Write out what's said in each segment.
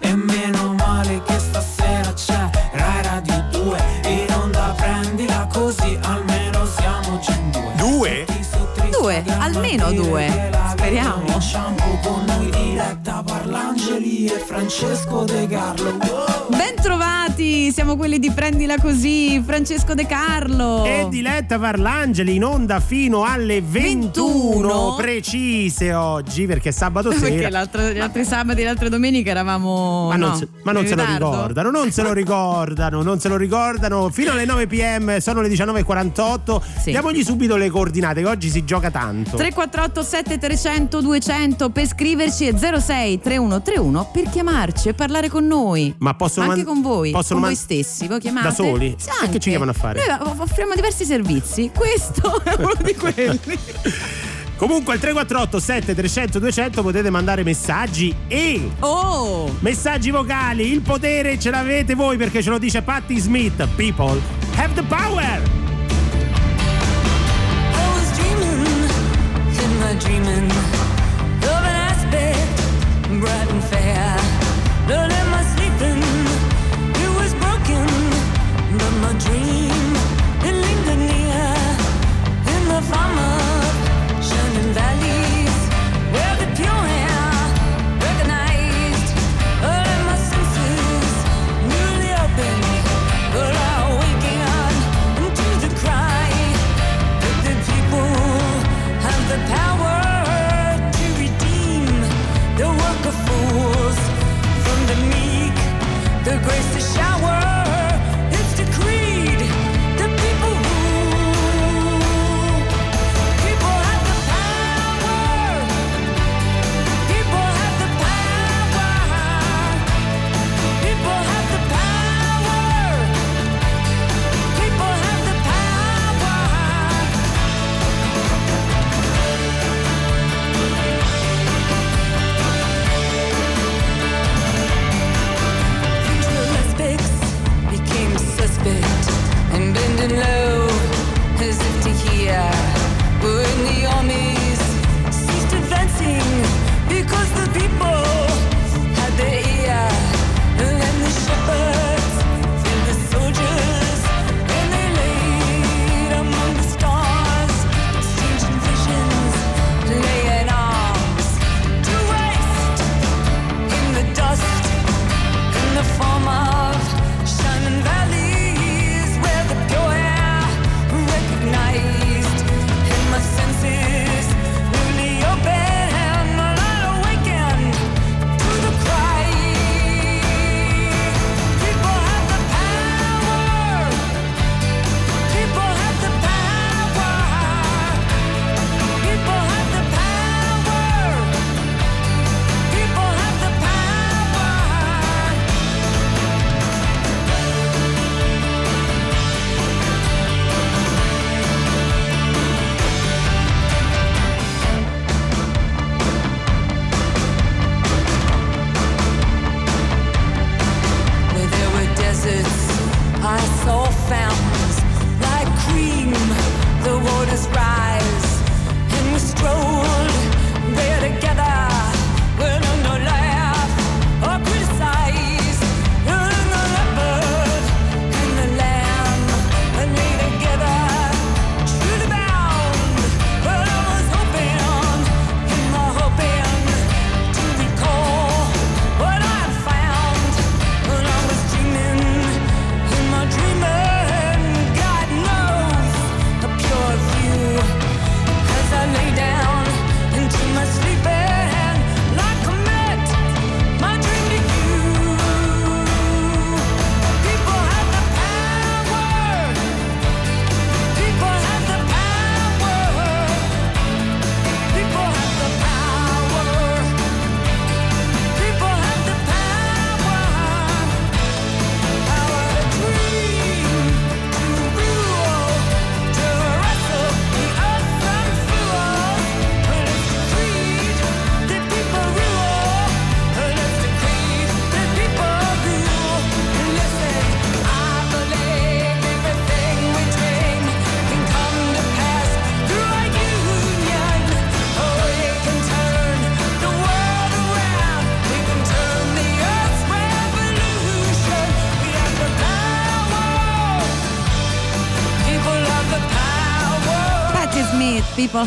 E meno male che stasera c'è Rai Radio 2 In onda prendila così almeno siamo già in due Due? Due, almeno due. Speriamo. Shampoo con noi diretta Parlangeli e Francesco De Carlo Wow. Bentrovati, siamo quelli di Prendila Così, Francesco De Carlo. E Diletta Parlangeli in onda fino alle 21, 21? precise oggi perché sabato Perché sera. l'altro- gli altri sabati e le altre domeniche eravamo. Ma non, no, se, ma non se lo ricordano, non se lo ricordano, non se lo ricordano. Fino alle 9 pm sono le 19.48. Sì. Diamogli subito le coordinate, che oggi si gioca tanto. 348 7300 200 per scriverci e 06 3131 per chiamarci e parlare con noi. Ma possono anche man- con voi, possono con man- voi stessi. Voi chiamate Da soli? Sì, E che ci chiamano a fare? Noi offriamo diversi servizi. Questo è uno di quelli. Comunque al 348 7300 200 potete mandare messaggi e Oh! messaggi vocali. Il potere ce l'avete voi perché ce lo dice Patti Smith. People have the power. I was dreaming, in my dreaming, of an aspect bright and fair. Not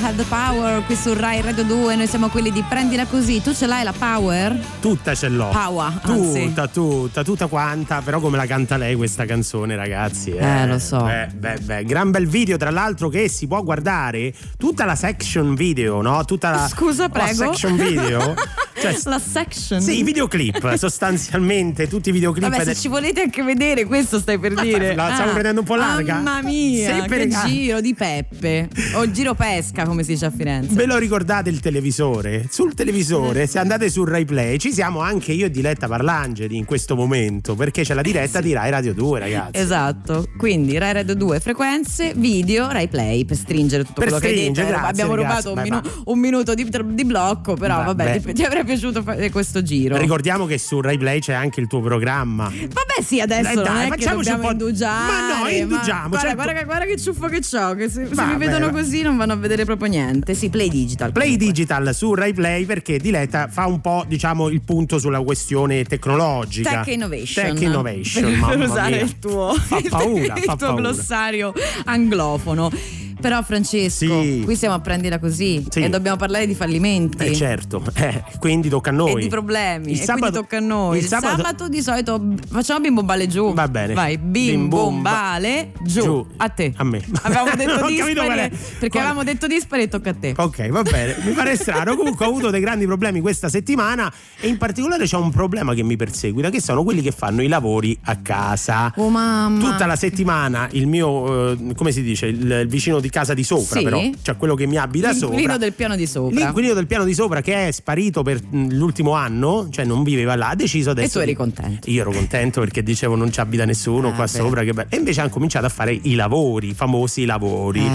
Have the Power qui su Rai Radio 2. Noi siamo quelli di Prendila così. Tu ce l'hai la power? Tutta ce l'ho. Power, anzi. Tutta, tutta, tutta quanta. Però come la canta lei questa canzone, ragazzi? Eh, lo so. Beh, beh, beh. Gran bel video, tra l'altro, che si può guardare tutta la section video, no? Tutta la. Scusa, la prego. section video. Cioè, la section. Sì, i videoclip, sostanzialmente, tutti i videoclip. Vabbè, se ci volete anche vedere, questo stai per dire. la stiamo Ah, prendendo un po' larga? Mamma mia, Sempre che giro di Peppe. O giro pesca, come si dice a Firenze. Ve lo ricordate il televisore? Sul Eh. televisore, se andate sul Rai Play, ci siamo anche io e Diletta Parlangeli in questo momento, perché c'è la diretta di Rai Radio 2, ragazzi. Esatto, quindi Rai Radio 2 frequenze, video, Rai Play per stringere tutto Per quello che hai detto. Eh, grazie, Abbiamo ragazzi, rubato un, minu- un minuto di, di blocco, però Vabbè. vabbè, ti, ti avrebbe piaciuto fare questo giro. Ricordiamo che su Rai Play c'è anche il tuo programma. Vabbè, sì, adesso Dai, non dai, facciamoci un po'- indugiare. Ma no, indugiamo, guarda, certo. guarda, che- guarda che ciuffo che ho, che se, se mi vedono va. così non vanno a vedere proprio niente. Sì, Play Digital. Play comunque. Digital su Rai Play perché Diletta fa un po' diciamo il punto sulla quessione tecnologica. Tech Innovation. Tech Innovation, per, per usare mia. il tuo, Fa paura, il fa tuo paura. glossario anglofono. Però Francesco, Sì. qui siamo a prendila così Sì. e dobbiamo parlare di fallimenti. Eh certo, eh, quindi tocca a noi. E di problemi, Il e sabato- quindi tocca a noi. il Il sabato- sabato, di solito facciamo bim bom bale giù. Va bene. Vai, bim, Bim, bom bom, ba- bale giù. giù. A te. A me. Avevamo detto dispari perché avevamo detto dispari e tocca a te. Ok, va bene, mi pare strano. Comunque ho avuto dei grandi problemi questa settimana e in particolare c'è un problema che mi perseguita, che sono quelli che fanno i lavori a casa. Oh mamma. Tutta la settimana il mio, eh, come si dice, il, il vicino di casa di sopra, Sì. però, cioè quello che mi abita sopra. L'inquilino del piano di sopra. L'inquilino del piano di sopra che è sparito per mh, l'ultimo anno, cioè non viveva là, ha deciso adesso. E tu eri di- contento. Io ero contento perché dicevo non ci abita nessuno Ah, qua beh. sopra. E invece hanno cominciato a fare i lavori, i famosi lavori. Eh.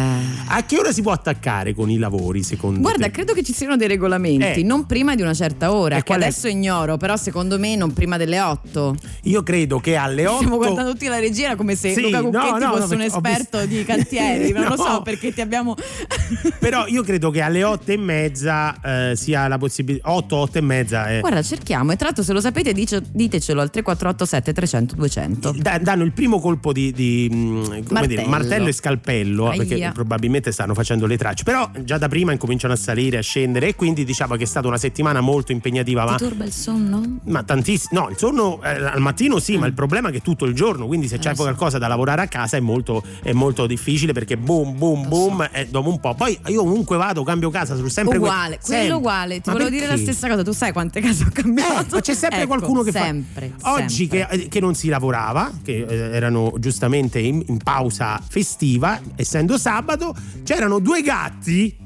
A che ora si può attaccare con i lavori secondo Guarda, te? credo che ci siano dei regolamenti, Eh. non prima di una certa ora, E che qual è? adesso ignoro, però secondo me non prima delle 8. Io credo che alle 8 Stiamo guardando tutti la regia come se Sì, Luca no, Cucchetti no, no, fosse un perché ho esperto visto- di cantieri, non lo No. perché ti abbiamo... Però io credo che alle 8 e mezza eh, sia la possibilità 8, 8 e mezza eh, Guarda, cerchiamo e tra l'altro se lo sapete dice- ditecelo al 3487 300 200. da- danno il primo colpo di, di, come Martello. dire, martello e scalpello Aia. perché probabilmente stanno facendo le tracce però già da prima incominciano a salire a scendere e quindi diciamo che è stata una settimana molto impegnativa ma Ti turba il sonno? Ma tantissimo, no, il sonno eh, al mattino sì, ma il problema è che tutto il giorno, quindi se c'è Mm. Eh, sì. qualcosa da lavorare a casa è molto, è molto difficile perché boom, boom, Lo boom, e dopo un po'. Poi io ovunque vado, cambio casa, sono sempre que- uguale, quello sempre. uguale. Ti Ma volevo dire la perché? stessa cosa. Tu sai quante case ho cambiato? Eh, ma c'è sempre Ecco, qualcuno che sempre, fa. Oggi sempre. che, che non si lavorava, che eh, erano giustamente in, in pausa festiva, essendo sabato, c'erano due gatti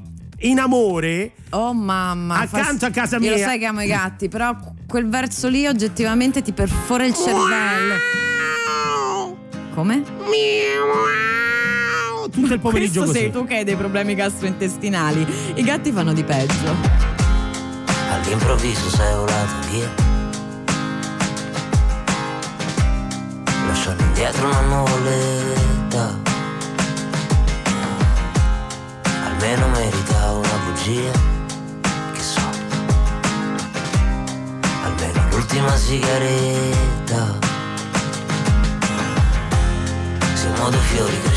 in amore. Oh mamma. Accanto a casa Io lo mia. sai che amo i gatti, però quel verso lì oggettivamente ti perfora il cervello. Come? Tutto il pomeriggio Questo così. sei tu che hai dei problemi gastrointestinali. I gatti fanno di peggio. All'improvviso sei volata via Lasciando indietro una nuvoletta Almeno merita una bugia Che so Almeno l'ultima sigaretta Siamo due fiori cresciuti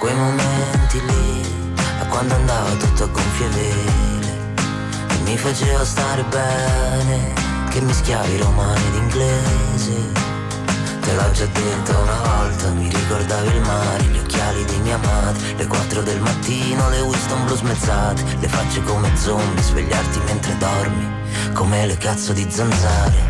quei momenti lì A quando andava tutto a gonfie vele E mi faceva stare bene Che mischiavi romani ed inglese Te l'ho già detto una volta, mi ricordavi il mare, gli occhiali di mia madre, le 4 del mattino, le Winston blu smezzate, le facce come zombie, svegliarti mentre dormi, come le cazzo di zanzare.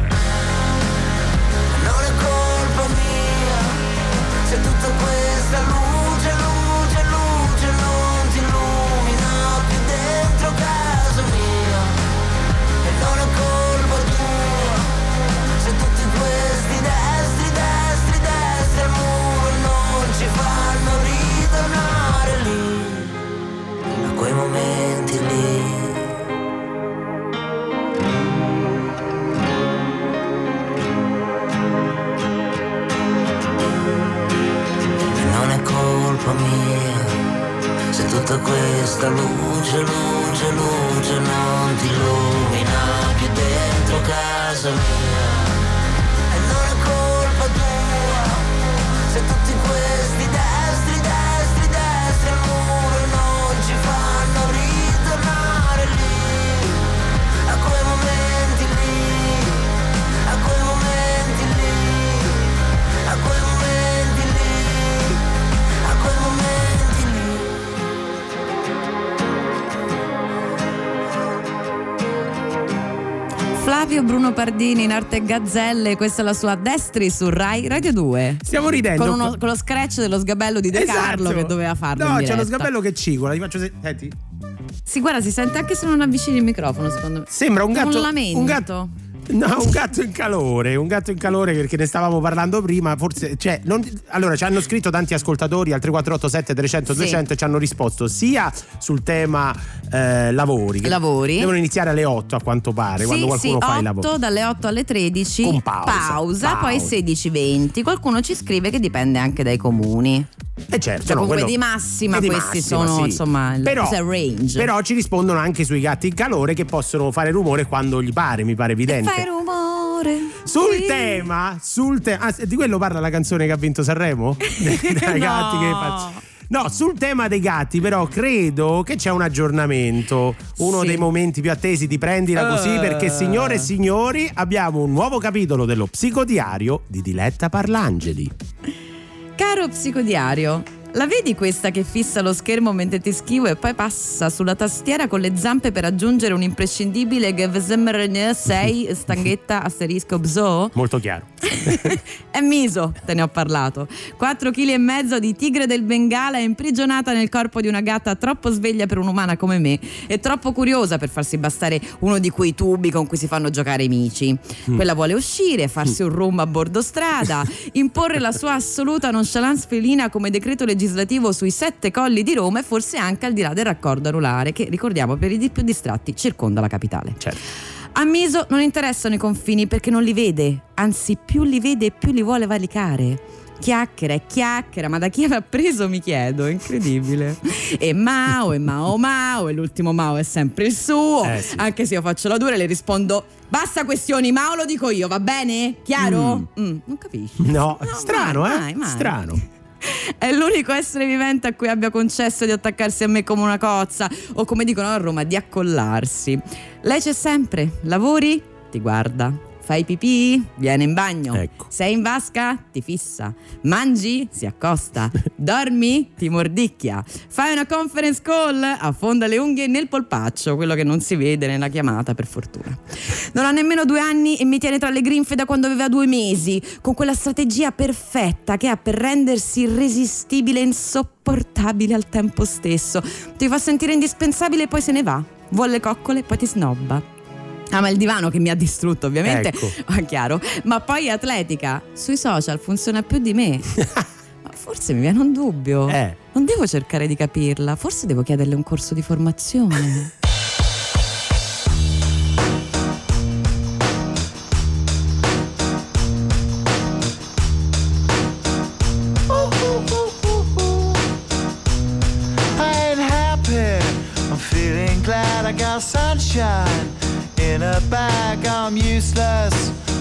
Casa mia. E non è colpa tua se tutti questi Flavio Bruno Pardini in arte Gazzelle, questa è la sua Destri su Rai Radio 2. Stiamo ridendo. Con, uno- con lo scratch dello sgabello di De Carlo Esatto. che doveva farlo. No, c'è lo sgabello che cicola. Ti faccio se- Senti. Sì, guarda, si sente anche se non avvicini il microfono, secondo me. Sembra un gatto. Un lamento. Un gatto. No, un gatto in calore, un gatto in calore perché ne stavamo parlando prima, forse, cioè, non- allora ci hanno scritto tanti ascoltatori al 3487 300 Sì. 200 e ci hanno risposto sia sul tema eh, lavori, Lavori. devono iniziare alle 8 a quanto pare, quando Sì, qualcuno sì, fa i 8 lavori. dalle 8 alle 13 Con pausa. pausa, poi Pausa. 16-20. Qualcuno ci scrive che dipende anche dai comuni. Eh certo, Cioè, no, comunque quello- di massima di questi massima, sono, sì. insomma, però, questo è il range. Però ci rispondono anche sui gatti in calore che possono fare rumore quando gli pare, mi pare evidente. Fai rumore. Sul sì. tema, sul tema, ah, di quello parla la canzone che ha vinto Sanremo? Dai No. gatti che fa- No, sul tema dei gatti, però credo che c'è un aggiornamento. Uno Sì. dei momenti più attesi di prendila così, Eh. perché signore e signori, abbiamo un nuovo capitolo dello psicodiario di Diletta Parlangeli. Caro psicodiario, la vedi questa che fissa lo schermo mentre ti schivo e poi passa sulla tastiera con le zampe per aggiungere un imprescindibile GVSMRN 6 stanghetta asterisco bzo? Molto chiaro. È miso, te ne ho parlato. 4 kg e mezzo di tigre del Bengala imprigionata nel corpo di una gatta troppo sveglia per un'umana come me e troppo curiosa per farsi bastare uno di quei tubi con cui si fanno giocare i mici. Quella vuole uscire, farsi un rum a bordo strada, imporre la sua assoluta nonchalance felina come decreto legislativo sui sette colli di Roma e forse anche al di là del raccordo anulare che, ricordiamo, per i di più distratti circonda la capitale. Certo. A Miso non interessano i confini perché non li vede, anzi più li vede e più li vuole valicare. Chiacchiera e chiacchiera, ma da chi aveva preso mi chiedo, è incredibile. E Mao, e Mao Mao, e l'ultimo Mao è sempre il suo. Eh, sì. Anche se io faccio la dura e le rispondo, basta questioni, Mao lo dico io, va bene? Chiaro? Mm, non capisci? No, strano, mai, eh? mai, mai. Strano. È l'unico essere vivente a cui abbia concesso di attaccarsi a me come una cozza o come dicono a Roma di accollarsi. Lei c'è sempre, lavori, ti guarda. Fai pipì? Viene in bagno. Ecco. Sei in vasca? Ti fissa. Mangi? Si accosta. Dormi? Ti mordicchia. Fai una conference call? Affonda le unghie nel polpaccio, quello che non si vede nella chiamata, per fortuna. Non ha nemmeno due anni e mi tiene tra le grinfie da quando aveva due mesi, con quella strategia perfetta che ha per rendersi irresistibile e insopportabile al tempo stesso. Ti fa sentire indispensabile e poi se ne va. Vuole le coccole, poi ti snobba. Ama il divano che mi ha distrutto, ovviamente. Ecco. Ah, chiaro. Ma poi atletica. Sui social funziona più di me. Ma forse mi viene un dubbio. Eh. Non devo cercare di capirla. Forse devo chiederle un corso di formazione.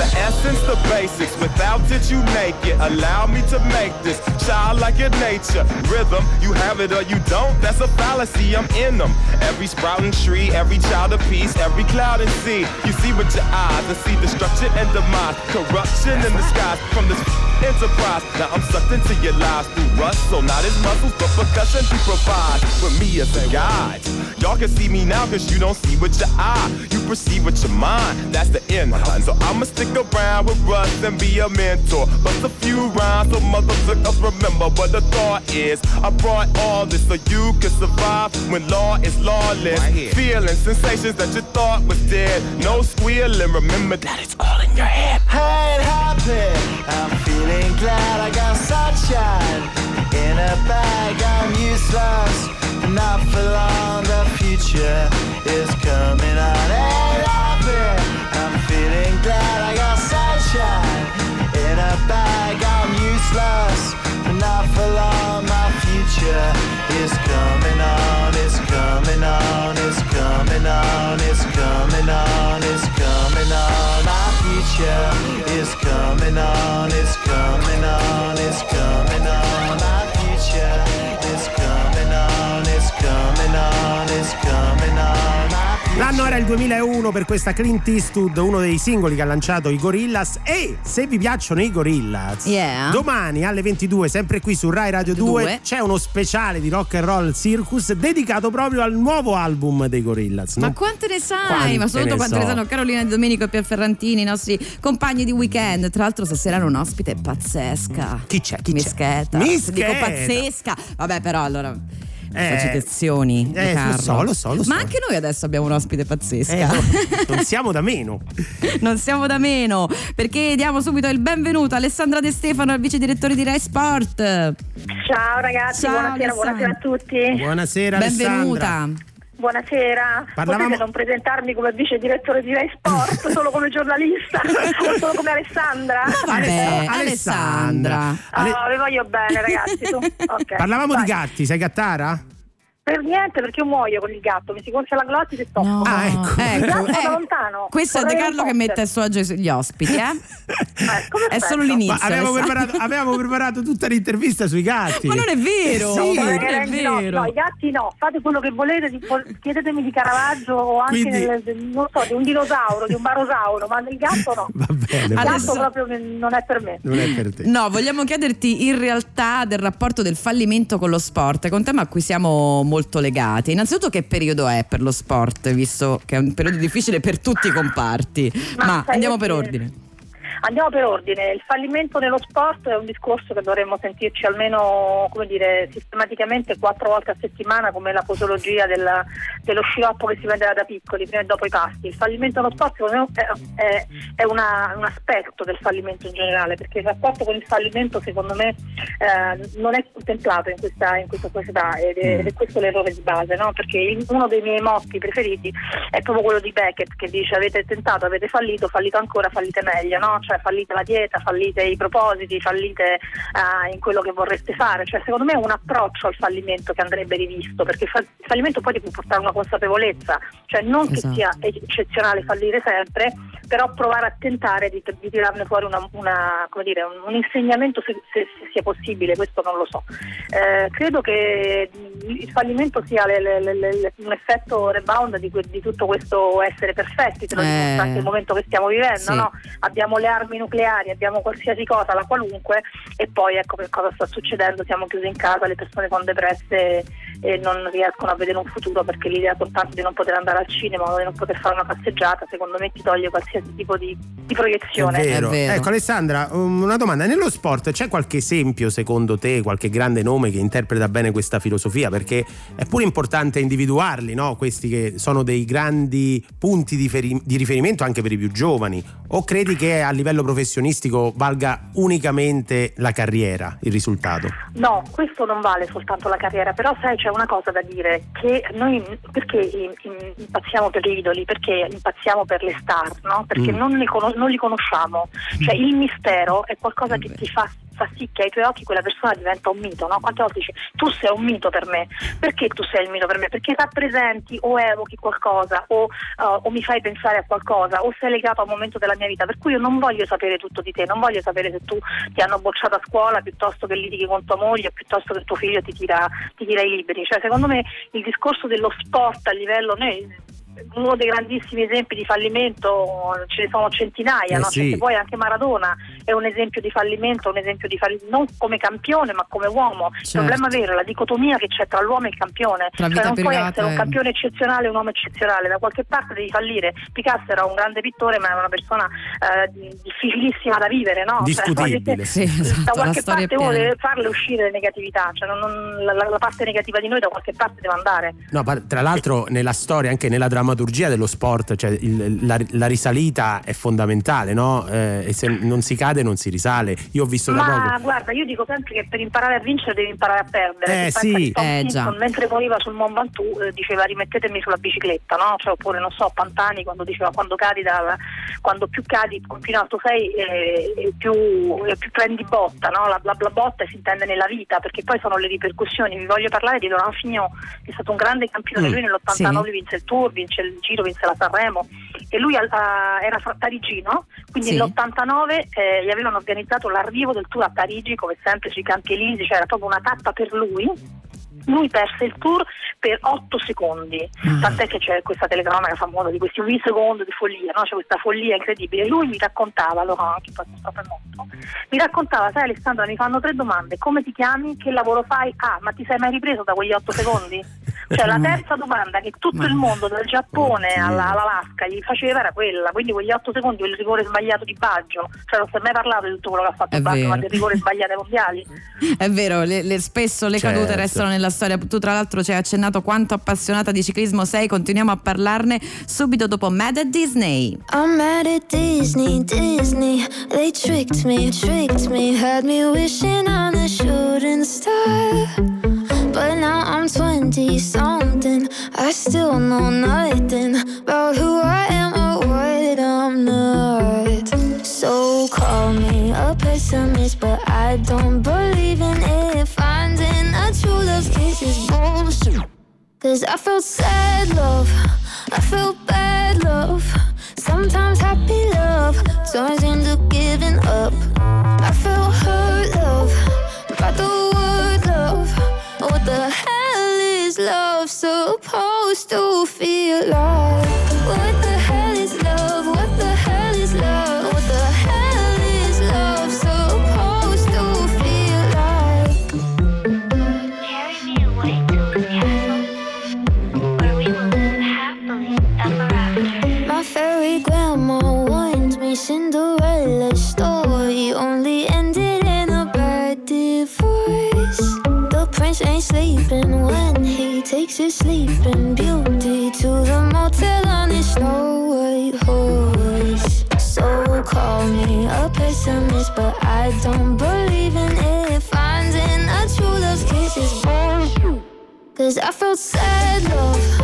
The essence, the basics. Without it, you make it. Allow me to make this child like your nature. Rhythm, you have it or you don't. That's a fallacy. I'm in them. Every sprouting tree, every child of peace, every cloud and sea. You see with your eyes and see destruction and demise, corruption in the skies from this enterprise. Now I'm sucked into your lies through rust, so not as muscles, but percussion to provide with me as a guide. Y'all can see me now cause you don't see with your eye. You perceive with your mind. That's the end. hun. So I'ma stick around with Russ and be a mentor. Bust a few rhymes so motherfuckers remember what the thought is. I brought all this so you can survive when law is lawless. Feeling sensations that you thought was dead. No squealing. Remember that it's all in your head. I ain't happy. I'm feeling glad I got sunshine in a bag. I'm useless, not for long. The future is coming on. 2001 per questa Clint Eastwood, uno dei singoli che ha lanciato i Gorillaz. E se vi piacciono i Gorillaz, Yeah. domani alle 22, sempre qui su Rai Radio 2, Due. c'è uno speciale di Rock and Roll Circus dedicato proprio al nuovo album dei Gorillaz. Ma Non- quante ne sai? Quante Ma soprattutto ne quante ne so. sanno Carolina Domenico e Pier Ferrantini, i nostri compagni di weekend. Tra l'altro, stasera hanno un ospite pazzesca. Chi c'è? Chi c'è? Mischeta. Mischeta. Dico pazzesca. Vabbè, però allora. Eh, Eh, citazioni. eh, lo so, lo so, lo so. Ma anche noi adesso abbiamo un ospite Eh, pazzesca. no, non siamo da meno. non siamo da meno, perché diamo subito il benvenuto a Alessandra De Stefano, il vice direttore di Rai Sport. Ciao ragazzi, Ciao, buonasera, buonasera a tutti. Buonasera Alessandra. Buonasera. Parlavamo- Potete non presentarmi come vice direttore di Rai Sport, solo come giornalista, solo come Alessandra? Vabbè, Alessandra. Alessandra. Ale- Ah, vi voglio bene ragazzi, tu. Ok. Parlavamo Vai. di gatti, sei gattara? Per niente, perché io muoio con il gatto, mi si gonfia la glottide e sto. No, Ah, ecco. Il gatto eh, da lontano. Questo è De Carlo che mette a suo agio gli ospiti, eh? Eh, È solo l'inizio. Avevamo preparato, avevamo preparato tutta l'intervista sui gatti. Ma non è vero, Sì. ma non è no, vero. no, i gatti no, fate quello che volete, chiedetemi di Caravaggio o anche Quindi- non so, di un dinosauro, di un barosauro, ma del gatto no. Va bene, Il. Adesso- gatto proprio non è per me. non è per te. No, vogliamo chiederti in realtà del rapporto del fallimento con lo sport, che è un tema a cui siamo molto legati. Innanzitutto che periodo è per lo sport, visto che è un periodo difficile per tutti i comparti. Ma Ma, andiamo per ordine. Andiamo per ordine, il fallimento nello sport è un discorso che dovremmo sentirci almeno come dire, sistematicamente quattro volte a settimana come la posologia della- dello sciroppo che si venderà da piccoli, prima e dopo i pasti. Il fallimento nello sport secondo me è, è- una- un aspetto del fallimento in generale, perché il rapporto con il fallimento secondo me eh, non è contemplato in questa, in questa società ed è, ed è questo l'errore di base, no? perché uno dei miei motti preferiti è proprio quello di Beckett che dice avete tentato, avete fallito, fallito ancora, fallite meglio, no? Cioè fallite la dieta, fallite i propositi, fallite eh, in quello che vorreste fare, cioè secondo me è un approccio al fallimento che andrebbe rivisto, perché il fallimento poi ti può portare una consapevolezza, cioè non Esatto. che sia eccezionale fallire sempre, però provare a tentare di, di tirarne fuori una, una- come dire, un, un insegnamento se, se- se sia possibile, questo non lo so. Eh, credo che il fallimento sia le- le- le- un effetto rebound di, di tutto questo essere perfetti, te lo Eh. anche il momento che stiamo vivendo, Sì. no? abbiamo le armi nucleari, abbiamo qualsiasi cosa, la qualunque, e poi ecco che cosa sta succedendo, siamo chiusi in casa, le persone sono depresse e non riescono a vedere un futuro perché l'idea soltanto di non poter andare al cinema o di non poter fare una passeggiata, secondo me ti toglie qualsiasi qualsiasi tipo di, di È proiezione. vero. È vero. Ecco Alessandra, um, una domanda, nello sport c'è qualche esempio secondo te, qualche grande nome che interpreta bene questa filosofia? Perché è pure importante individuarli, no? questi che sono dei grandi punti di, feri- di riferimento anche per i più giovani. O credi che a livello professionistico valga unicamente la carriera, il risultato? No, questo non vale soltanto la carriera, però sai c'è una cosa da dire, che noi perché impazziamo per gli idoli, perché impazziamo per le star, no? Perché Mm. non, li conos- non li conosciamo, cioè il mistero è qualcosa che ti fa fa sì che ai tuoi occhi quella persona diventa un mito, no? Quante volte dici tu sei un mito per me, perché tu sei il mito per me? Perché rappresenti o evochi qualcosa o, uh, o mi fai pensare a qualcosa o sei legato a un momento della mia vita, per cui io non voglio sapere tutto di te, non voglio sapere se tu ti hanno bocciato a scuola piuttosto che litighi con tua moglie o piuttosto che tuo figlio ti tira, ti tira i libri, cioè secondo me il discorso dello sport a livello noi uno dei grandissimi esempi di fallimento ce ne sono centinaia, Eh no? sì. Cioè, poi anche Maradona è un esempio di fallimento, un esempio di fallimento non come campione ma come uomo. Il Certo. problema vero è la dicotomia che c'è tra l'uomo e il campione. Cioè non puoi essere un campione eccezionale e un uomo eccezionale, da qualche parte devi fallire. Picasso era un grande pittore ma era una persona eh, difficilissima da vivere, no? Cioè, Discutibile. Sì, esatto, da qualche parte uno piena. deve farle uscire le negatività, cioè non- non- la, la parte negativa di noi da qualche parte deve andare. No, tra l'altro nella storia, anche nella drammaturgia dello sport, cioè il- la, la risalita è fondamentale, no? Eh, e se non si cade non si risale. Io ho visto da Ma poco. guarda, io dico sempre che per imparare a vincere devi imparare a perdere. Eh, sì. Eh, Simpson, già. mentre moriva sul Mont Ventoux eh, diceva rimettetemi sulla bicicletta, no? Cioè, oppure non so, Pantani quando diceva quando cadi da, quando più cadi più in alto sei eh, e più, più prendi botta, no? La, la, la botta si intende nella vita, perché poi sono le ripercussioni. Vi voglio parlare di Laurent Fignon, che è stato un grande campione, Mm, lui nell'89 sì. vinse il Tour, vince il Giro, vinse la Sanremo e lui a- era fra- parigino, quindi Sì. nell'89 eh, gli avevano organizzato l'arrivo del Tour a Parigi, come sempre sui Campi Elisi, cioè era proprio una tappa per lui. Lui perse il tour per 8 secondi, Ah. tant'è che c'è questa telecronaca famosa di questi 8 secondi di follia, no? c'è questa follia incredibile. Lui mi raccontava, Laurent, che poi è stato morto, mi raccontava, sai Alessandra, mi fanno tre domande, come ti chiami, che lavoro fai? Ah, ma ti sei mai ripreso da quegli 8 secondi? Cioè la terza domanda che tutto il mondo, dal Giappone Oddio. alla- all'Alaska, gli faceva era quella, quindi quegli 8 secondi, quel rigore sbagliato di Baggio, cioè non si è mai parlato di tutto quello che ha fatto È Baggio, ma vero. dei rigori sbagliati ai mondiali. È vero, le- le- spesso le Certo. cadute restano nella storia. Tu, tra l'altro, ci hai accennato quanto appassionata di ciclismo sei. Continuiamo a parlarne subito dopo Mad at Disney. I'm mad at Disney, Disney. They tricked me, tricked me, had me wishing on a shooting star. But now I'm 20 something. I still know nothing about who I am or what I'm not. So call me a pessimist, but I don't believe in it. Finding a true love's kiss is bullshit. Cause I felt sad love, I felt bad love. Sometimes happy love turns into giving up. I felt hurt love, by the word love. What the hell is love supposed to feel like? I felt sad love,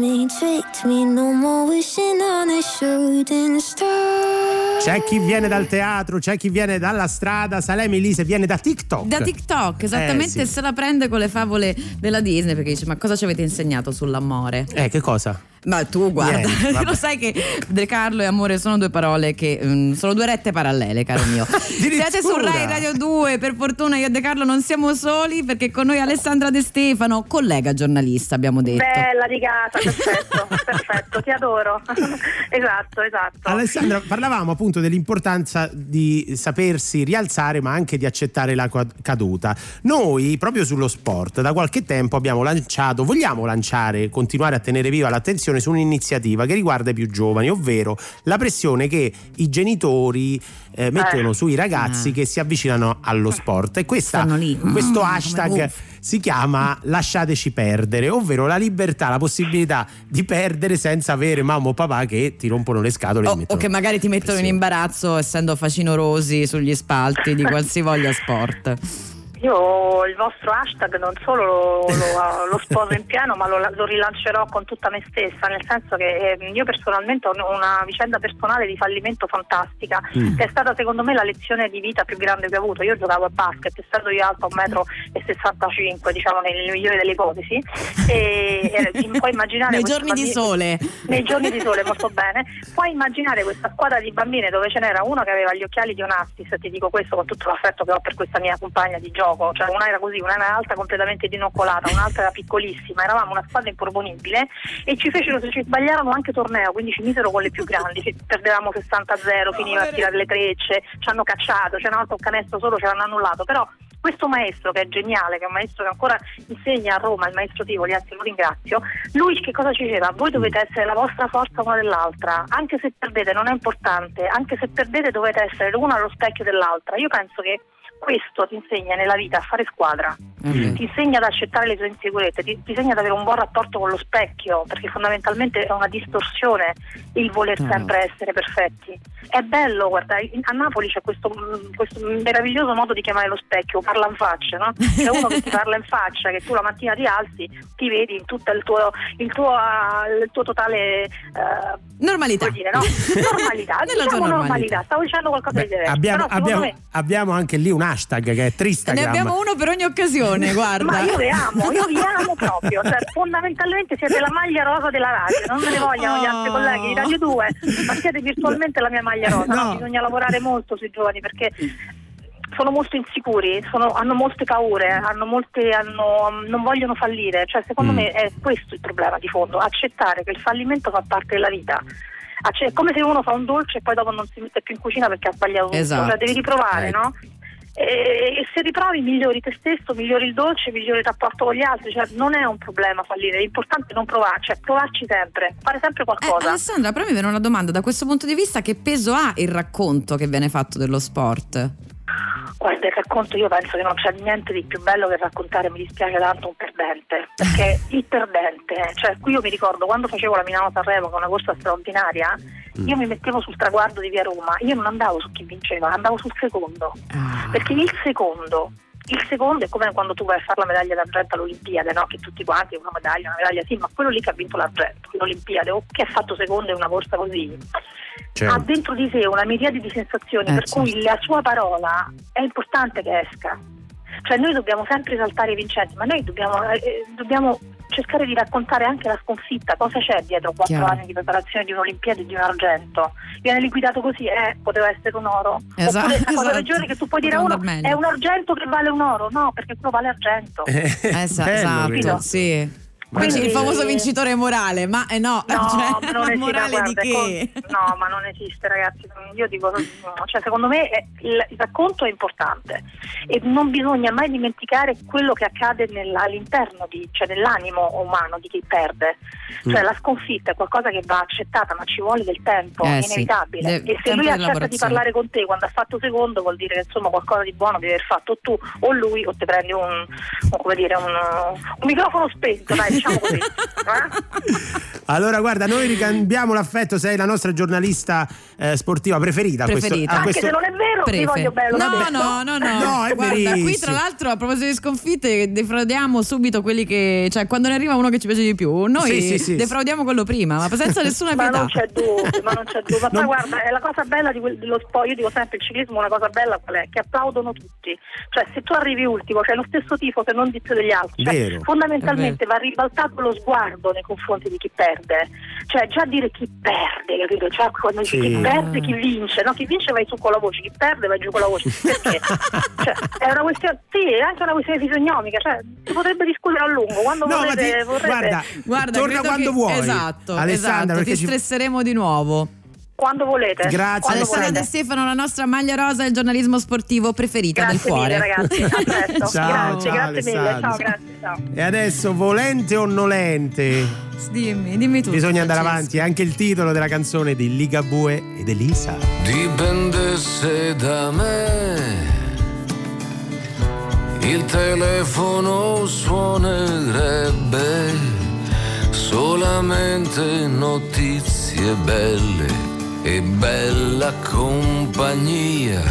me, tricked me. No more wishing on a shooting star. C'è chi viene dal teatro, c'è chi viene dalla strada. Salemi Elise viene da TikTok. Da TikTok, esattamente, Eh, sì. se la prende con le favole della Disney perché dice: Ma cosa ci avete insegnato sull'amore? Eh, che cosa? Ma tu guarda, Niente, lo sai che De Carlo e amore sono due parole che mm, sono due rette parallele, caro mio. Siete su Rai Radio 2, per fortuna io e De Carlo non siamo soli perché con noi Alessandra De Stefano, collega giornalista, abbiamo detto. Bella di casa, perfetto, perfetto, ti adoro. esatto, esatto. Alessandra, parlavamo appunto dell'importanza di sapersi rialzare ma anche di accettare la caduta. Noi, proprio sullo sport, da qualche tempo abbiamo lanciato, vogliamo lanciare, continuare a tenere viva l'attenzione su un'iniziativa che riguarda i più giovani, ovvero la pressione che i genitori eh, mettono sui ragazzi Ah. che si avvicinano allo sport. E questa, lì. questo Mm, hashtag si chiama lasciateci perdere, ovvero la libertà, la possibilità di perdere senza avere mamma o papà che ti rompono le scatole. O, o che magari ti mettono in pressione. imbarazzo essendo facinorosi sugli spalti di qualsivoglia sport. Io il vostro hashtag non solo lo, lo- lo sposo in pieno, ma lo, lo rilancerò con tutta me stessa, nel senso che eh, io personalmente ho una vicenda personale di fallimento fantastica, Mm. che è stata secondo me la lezione di vita più grande che ho avuto. Io giocavo a basket, essendo io alta 1,65 m, diciamo nel migliore delle ipotesi, e, e puoi immaginare Nei giorni di bambina- sole. nei giorni di sole molto bene. Puoi immaginare questa squadra di bambine dove ce n'era una che aveva gli occhiali di Onastis, ti dico questo con tutto l'affetto che ho per questa mia compagna di gioco, cioè una era così, una era alta completamente dinoccolata, un'altra era piccolissima, eravamo una squadra improponibile e ci fecero, ci sbagliarono anche torneo, quindi ci misero con le più grandi, ci perdevamo 60-0, finiva a tirare le trecce, ci hanno cacciato, c'era un altro canestro solo, ce l'hanno annullato, però questo maestro che è geniale, che è un maestro che ancora insegna a Roma, il maestro Tivoli, anzi lo ringrazio, lui che cosa ci diceva? Voi dovete essere la vostra forza una dell'altra, anche se perdete non è importante, anche se perdete dovete essere l'una allo specchio dell'altra. Io penso che questo ti insegna nella vita a fare squadra, Mm. ti insegna ad accettare le tue insicurezze, ti, ti insegna ad avere un buon rapporto con lo specchio, perché fondamentalmente è una distorsione il voler Ah. sempre essere perfetti. È bello, guarda, a Napoli c'è questo, mm, questo meraviglioso modo di chiamare lo specchio, parla in faccia, no? C'è uno che ti parla in faccia, che tu la mattina ti alzi, ti vedi in tutto il tuo, il tuo, il tuo totale... eh, Normalità. dire, no? Normalità, diciamo normalità. normalità. Stavo dicendo qualcosa di diverso. Abbiamo, abbiamo- me abbiamo anche lì un hashtag che è Tristagram. Ne abbiamo uno per ogni occasione, guarda. Ma io vi amo, io vi amo proprio, cioè fondamentalmente siete la maglia rosa della radio, non me ne vogliano gli altri Oh. colleghi di Radio 2, ma siete virtualmente la mia maglia rosa, no? bisogna lavorare molto sui giovani perché sono molto insicuri, sono- hanno molte paure, hanno molte, hanno- non vogliono fallire, cioè secondo Mm. me è questo il problema di fondo, accettare che il fallimento fa parte della vita. Acce- È come se uno fa un dolce e poi dopo non si mette più in cucina perché ha sbagliato tutto, Esatto. cioè devi riprovare, Ecco. no? E, se riprovi migliori te stesso, migliori il dolce, migliori il rapporto con gli altri, cioè non è un problema fallire, l'importante è non provare, cioè provarci sempre, fare sempre Eh, qualcosa. Alessandra, però mi viene una domanda, da questo punto di vista che peso ha il racconto che viene fatto dello sport? Guarda, il racconto io penso che non c'è niente di più bello che raccontare, mi dispiace tanto, un perdente. Perché il perdente, cioè qui io mi ricordo quando facevo la Milano Sanremo, che è una corsa straordinaria, io mi mettevo sul traguardo di via Roma, io non andavo su chi vinceva, andavo sul secondo. Perché il secondo, il secondo è come quando tu vai a fare la medaglia d'argento all'Olimpiade, no? Che tutti quanti una medaglia, una medaglia, sì, ma quello lì che ha vinto l'argento, l'Olimpiade, o che ha fatto secondo in una corsa così, Certo. ha dentro di sé una miriade di sensazioni Eh, per cui la sua parola è importante che esca. Cioè noi dobbiamo sempre esaltare i vincenti, ma noi dobbiamo, eh, eh, dobbiamo cercare di raccontare anche la sconfitta, cosa c'è dietro quattro Chiaro. anni di preparazione di un'Olimpiade e di un argento. Viene liquidato così, eh, poteva essere un oro. Esatto, Oppure la cosa esatto. peggiore che tu puoi dire a uno meglio. è un argento che vale un oro, no, perché quello vale argento. Eh, esatto, quello. sì. Quindi- Quindi il famoso vincitore morale, ma eh no, No, cioè, non esiste, morale guarda, di che? con- no, ma non esiste, ragazzi. Io dico, cioè, secondo me è- il, il racconto è importante e non bisogna mai dimenticare quello che accade all'interno, di, cioè nell'animo umano di chi perde. Cioè, Mm. la sconfitta è qualcosa che va accettata, ma ci vuole del tempo, Eh, è sì. inevitabile. De- e se lui accetta di parlare con te quando ha fatto secondo, vuol dire che insomma qualcosa di buono devi aver fatto tu o lui, o ti prendi un, un- come dire, un, un microfono spento, dai, diciamo così. eh? Allora, guarda, noi ricambiamo l'affetto, sei la nostra giornalista eh, sportiva preferita. a questo- Preferita. a Anche questo- se non è vero, ti Prefe. voglio bene. l'ho No, no, no, no. No, è Guarda, qui tra l'altro a proposito di sconfitte defraudiamo subito quelli che cioè quando ne arriva uno che ci piace di più, noi Sì, sì, sì. defraudiamo quello prima, ma senza nessuna Ma pietà. non c'è dubbio, ma non c'è dubbio. Ma poi Non- guarda, è la cosa bella di quel- dello sport, io dico sempre il ciclismo una cosa bella qual è? Che applaudono tutti. Cioè se tu arrivi ultimo, c'è lo stesso tifo se non di più degli altri. Cioè, fondamentalmente va ribaltato lo sguardo nei confronti di chi perde. Cioè già dire chi perde, capito? Cioè quando Sì. chi perde, chi vince, no? Chi vince vai su con la voce, chi perde vai giù con la voce. Perché? cioè, è una questione, sì, è anche una questione fisionomica, cioè si potrebbe discutere a lungo. Quando No, ma vorrete, ti- vorrete- guarda, Guarda, torna quando che- vuoi. Esatto, Alessandra, esatto, ti ci- stresseremo di nuovo. Quando volete. Grazie, quando Alessandra volete. De Stefano, la nostra maglia rosa del giornalismo sportivo preferita Grazie del cuore. mille ragazzi, a presto. Ciao, grazie, ciao, grazie mille. Ciao, grazie, ciao. E adesso, volente o nolente, Dimmi, dimmi tu. bisogna andare Francesco. avanti. È anche il titolo della canzone di Ligabue ed Elisa. Dipendesse da me, il telefono suonerebbe solamente notizie belle e bella compagnia.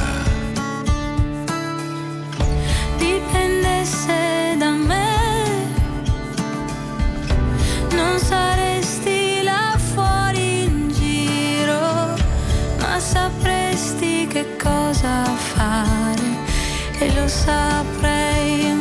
dipendesse da me, non saresti là fuori in giro, ma sapresti che cosa fare e lo saprei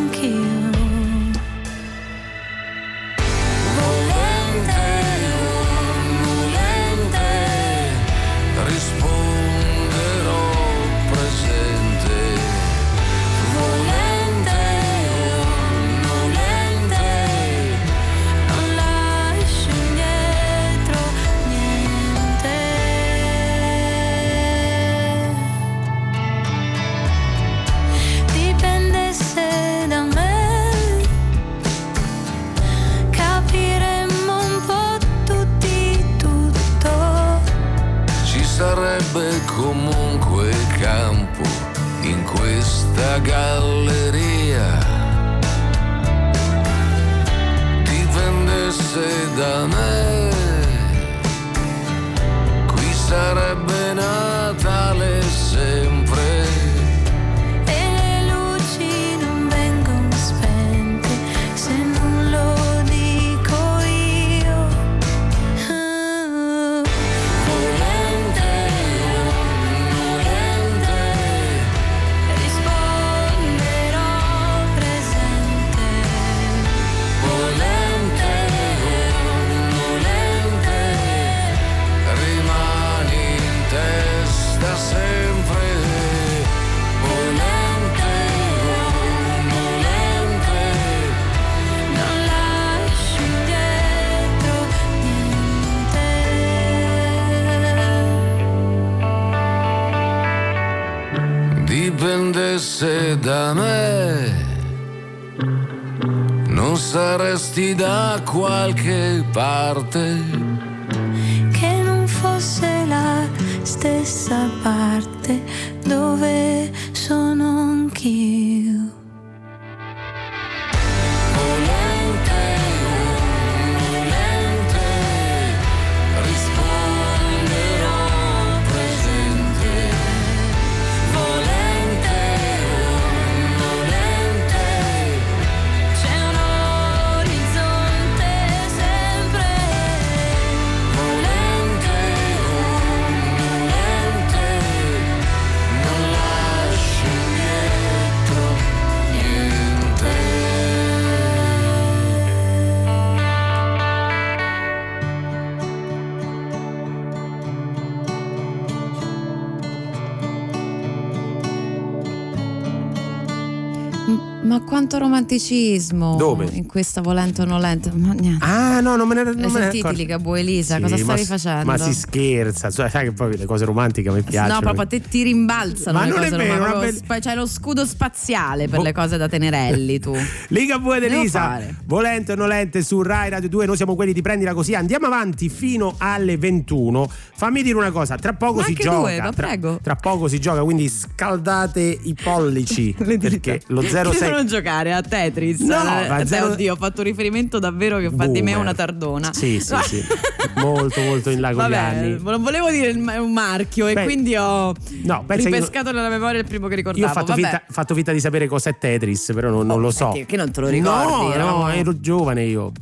comunque campo in questa galleria. Dipendesse da me, qui sarebbe da me, non saresti da qualche parte. Che non fosse la stessa parte dove sono anch'io. Ma quanto romanticismo Dove? in questa volente o nolente. Ma niente. Ah, no, non me ne non L'hai me sentiti. Ligabue Elisa? Sì, Cosa ma stavi s- facendo? Ma si scherza, cioè, sai che poi le cose romantiche a me piacciono. No, proprio a te ti rimbalzano Ma le non è cose vero, ma una proprio spa- c'hai lo scudo spaziale per Vo- le cose da tenerelli tu. Liga Bue Devo Elisa, volente o nolente su Rai Radio 2, noi siamo quelli di prendila così. Andiamo avanti fino alle 21. Fammi dire una cosa, tra poco Ma si gioca. due, ma tra, tra poco si gioca, quindi scaldate i pollici perché lo 06 non giocare a Tetris. No, Eh, ma zero- oddio, ho fatto riferimento davvero che fa di me Boomer. una tardona. Sì, sì, sì. molto, molto in là con Vabbè, non volevo dire un marchio e Beh, quindi ho No, ripescato nella memoria il primo che ricordavo. Io ho fatto finta, fatto finta di sapere cos'è Tetris, però non, non lo so. Che, che non te lo ricordi? No, eravamo- no, ero giovane io.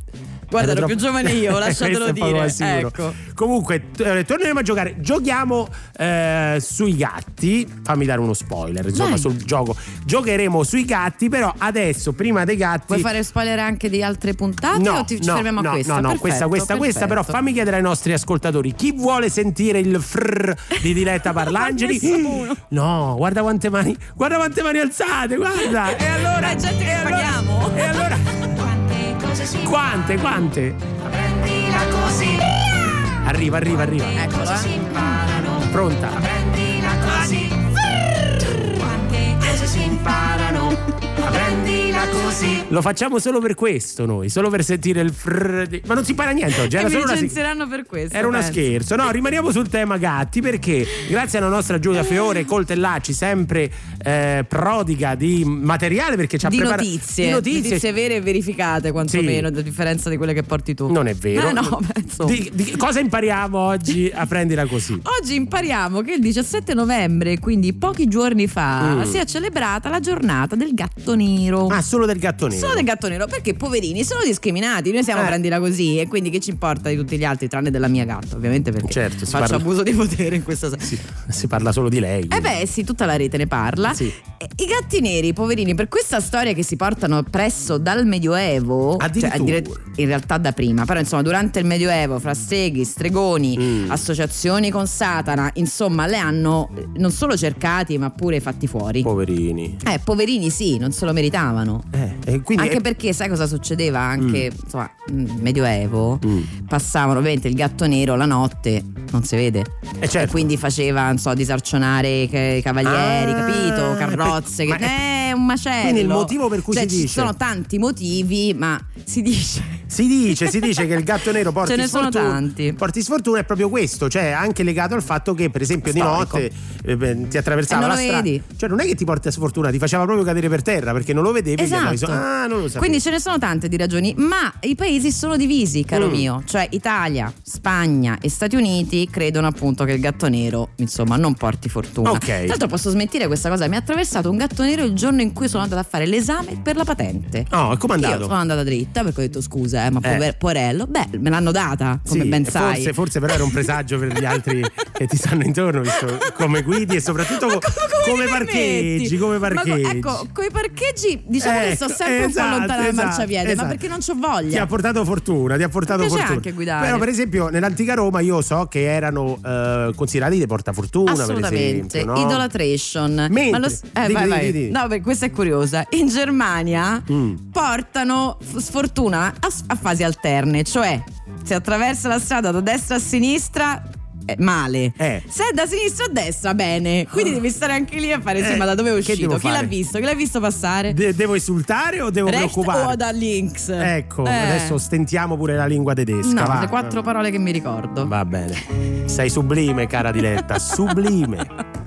Guarda, ero troppo- più giovane io, lasciatelo dire. ma. Ecco. Comunque, t- eh, torneremo a giocare. Giochiamo eh, sui gatti. Fammi dare uno spoiler, insomma, Dai. sul gioco. Giocheremo sui gatti, però adesso, prima dei gatti. Vuoi fare spoiler anche di altre puntate No, o ti, ci no, fermiamo no, a questa? No, no, Perfetto, questa, questa, questa, però fammi chiedere ai nostri ascoltatori: chi vuole sentire il frrr di Diletta Parlangeli? No, guarda quante mani, guarda quante mani alzate, guarda. E allora, È gente che e allora-. E allora, Quante quante, quante? prendila così. Arriva, arriva, arriva. Si eh. Pronta. Così. Lo facciamo solo per questo noi, solo per sentire il frrr di- Ma non si impara niente oggi, E era mi solo una sig- licenzieranno per questo. Era una penso. scherzo. No, rimaniamo sul tema gatti perché grazie alla nostra Giulia Fiore Coltellacci, sempre eh, prodiga di materiale perché ci ha Di preparato notizie, di notizie. vere e verificate, quantomeno, a differenza di quelle che porti tu. Non è vero. Eh, no. Di- di- cosa impariamo oggi a prendila così? Oggi impariamo che il 17 novembre, quindi pochi giorni fa, Mm. si è celebrata la giornata del gatto nero. Ah, solo del gatto nero. Solo del gatto nero, perché poverini sono discriminati. Noi siamo Eh. prendila così, e quindi che ci importa di tutti gli altri, tranne della mia gatta, ovviamente, perché Certo, faccio parla- abuso di potere in questa Si, si parla solo di lei. Eh beh, sì, tutta la rete ne parla. Sì. I gatti neri, poverini, per questa storia che si portano presso dal Medioevo, cioè, in realtà da prima, però insomma, durante il Medioevo, fra streghi, stregoni, Mm. associazioni con Satana, insomma, le hanno eh, non solo cercati, ma pure fatti fuori. Poverini. Eh, poverini sì, non se lo meritavano. Eh, Anche eh, perché sai cosa succedeva? Anche insomma, nel Medioevo Mm. passavano ovviamente il gatto nero la notte, non si vede. Eh, certo. E quindi faceva, non so, disarcionare cavalieri, Ah, capito? Carrozze, per- che ma è un macello. Quindi il motivo per cui Cioè, si ci dice- sono tanti motivi, ma si dice. Si dice, si dice che il gatto nero porti Ce ne sono sfortuna. tanti. Porti sfortuna è proprio questo, cioè anche legato al fatto che, per esempio, di Storico. notte eh, ti attraversava la strada. Cioè, non è che ti porta sfortuna, ti faceva proprio cadere per terra perché non lo vedevi e Esatto. Ah, non lo sapevo. Quindi ce ne sono tante di ragioni, ma i paesi sono divisi, caro Mm. mio. Cioè Italia, Spagna e Stati Uniti credono appunto che il gatto nero, insomma, non porti fortuna. Ok. Tra l'altro posso smentire questa cosa, mi ha attraversato un gatto nero il giorno in cui sono andata a fare l'esame per la patente. Oh, e com'è Io andato? sono andata dritta perché ho detto scusa, eh, ma Eh. porello, beh, me l'hanno data, come Sì, ben sai. Forse, forse però era un presagio per gli altri che ti stanno intorno, visto come guidi e soprattutto co- come, li parcheggi, come Ma co- parcheggi. ecco, coi parcheggi diciamo sto Ecco, sempre un esatto, po' lontana dal esatto, marciapiede, esatto. ma perché non c'ho Ti voglia. ha portato fortuna, ti ha portato Mi fortuna. anche guidare. Però, per esempio, nell'antica Roma io so che erano eh, considerati dei portafortuna, per Assolutamente, esempio. no? idolatration. Mentre- Ma lo eh, vai, vai. di. No, beh, questa è curiosa. In Germania Mm. portano sfortuna a, a fasi alterne, cioè se attraversa la strada da destra a sinistra male. Eh. Se è da sinistra a destra, bene. Quindi devi stare anche lì a fare sì, Eh, ma da dove è uscito? Chi l'ha visto? Chi l'ha visto passare? De- devo esultare o devo Recht preoccupare? o da links? Ecco, Eh. adesso stentiamo pure la lingua tedesca. No, va. le quattro parole che mi ricordo. Va bene. Sei sublime, cara Diletta, sublime.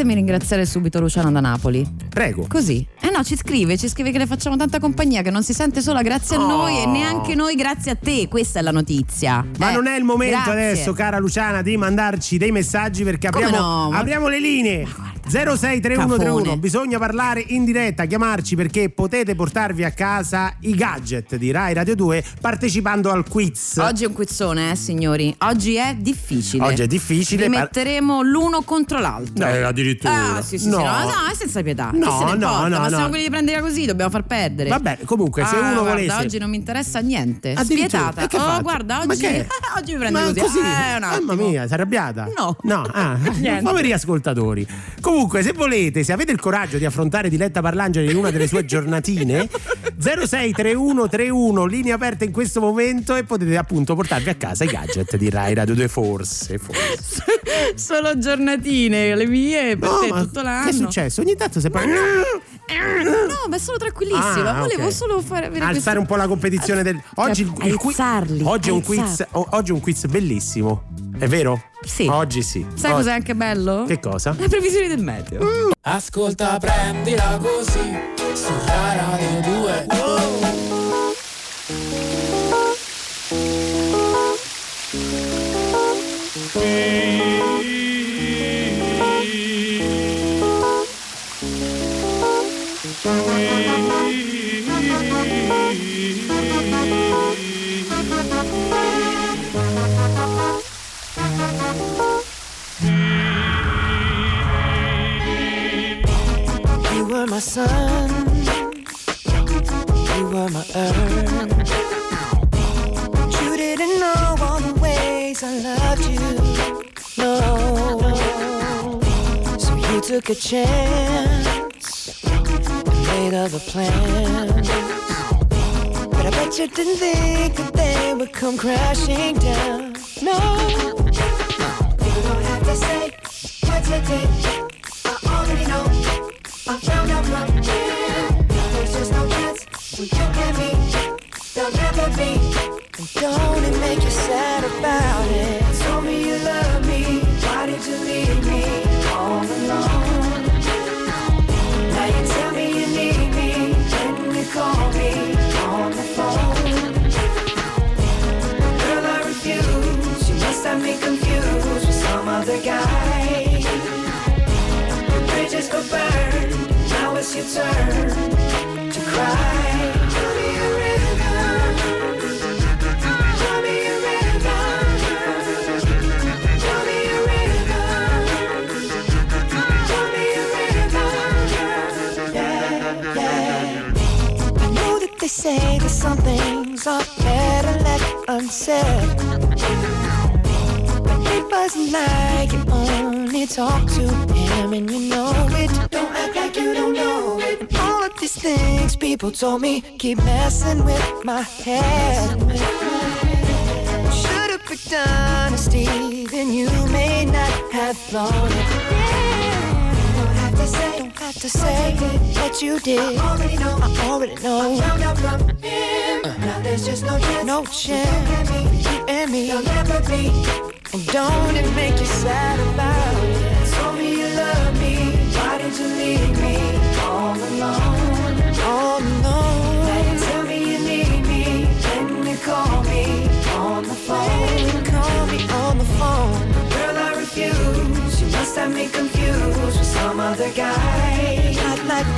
Fatemi ringraziare subito Luciana da Napoli. Prego. Così. Eh no, ci scrive, ci scrive che le facciamo tanta compagnia, che non si sente sola grazie a Oh. noi e neanche noi grazie a te. Questa è la notizia. Ma Eh, non è il momento grazie. adesso, cara Luciana, di mandarci dei messaggi perché apriamo, no? Ma- apriamo le linee. 063131 Cafone. bisogna parlare in diretta, chiamarci perché potete portarvi a casa i gadget di Rai Radio 2 partecipando al quiz. Oggi è un quizzone, eh, signori. Oggi è difficile. Oggi è difficile, Vi par- metteremo l'uno contro l'altro. Eh, addirittura. Ah, sì, sì, No. sì. No, no, è senza pietà. No, se ne no, importa? no, Ma siamo no. quelli di prendere così, dobbiamo far perdere. Vabbè, comunque, se Ah, uno guarda, volesse. oggi non mi interessa niente. Addirittura. Spietata. Oh, guarda, oggi, oggi mi prende Ma così. così? Eh. Mamma mia, sei arrabbiata? No. No, ah, Niente. poveri ascoltatori. Comunque, se volete, se avete il coraggio di affrontare Diletta Parlangeli in una delle sue giornatine, 063131, linea aperta in questo momento e potete appunto portarvi a casa i gadget di Rai Radio 2 forse, forse. Solo giornatine, le mie per te ma tutto l'anno. Che è successo? Ogni tanto si parla. No, ma è solo tranquillissima. Ah, Volevo ok. solo fare avere Alzare questo- un po' la competizione del. Oggi, il, il qui- Aizzarli, oggi è un quiz. Oggi è un quiz bellissimo. È vero? Sì. Oggi sì. Sai Oggi- cos'è anche bello? Che cosa? Le previsioni del meteo. Ascolta, prendila così su Radio 2. You sun, you were my earth. You didn't know all the ways I loved you. No, so you took a chance made other plans. But I bet you didn't think that they would come crashing down. No, you don't have to say what you did. Don't it make you sad about it? Told me you love me. Why did you leave me all alone? Now you tell me you need me when you call me on the phone. Girl, I refuse. You must have me confused with some other guy. The bridges go burn. Now it's your turn to cry. Some things are better left unsaid. It wasn't like you only talk to him and you know it. Don't act like you don't know it. And all of these things people told me keep messing with my head. Should've picked honesty, then you may not have thought it. Don't to say, don't have to say what you did. I already know. I already know. I found out from him. Uh-huh. Now there's just no chance. No chance. You and me. There'll never be. And don't it make you sad about it?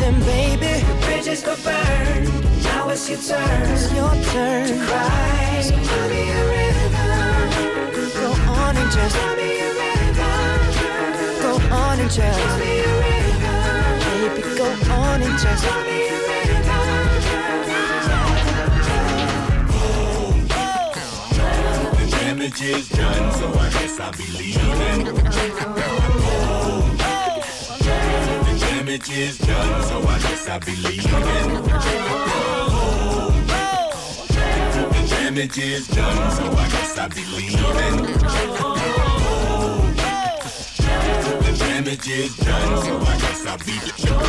Not them, baby. The bridges go burn. Now it's your turn. It's your turn to cry. So tell me a rhythm. Go on and just tell me a rhythm. Go on and just tell me a rhythm. Baby, go on and just tell me a The damage is done, so I guess I'll be leaving. Damage is done, so I guess I'll be leaving. The damage is done, so I guess I'll be leaving. The damage is done, so I guess I'll be leaving.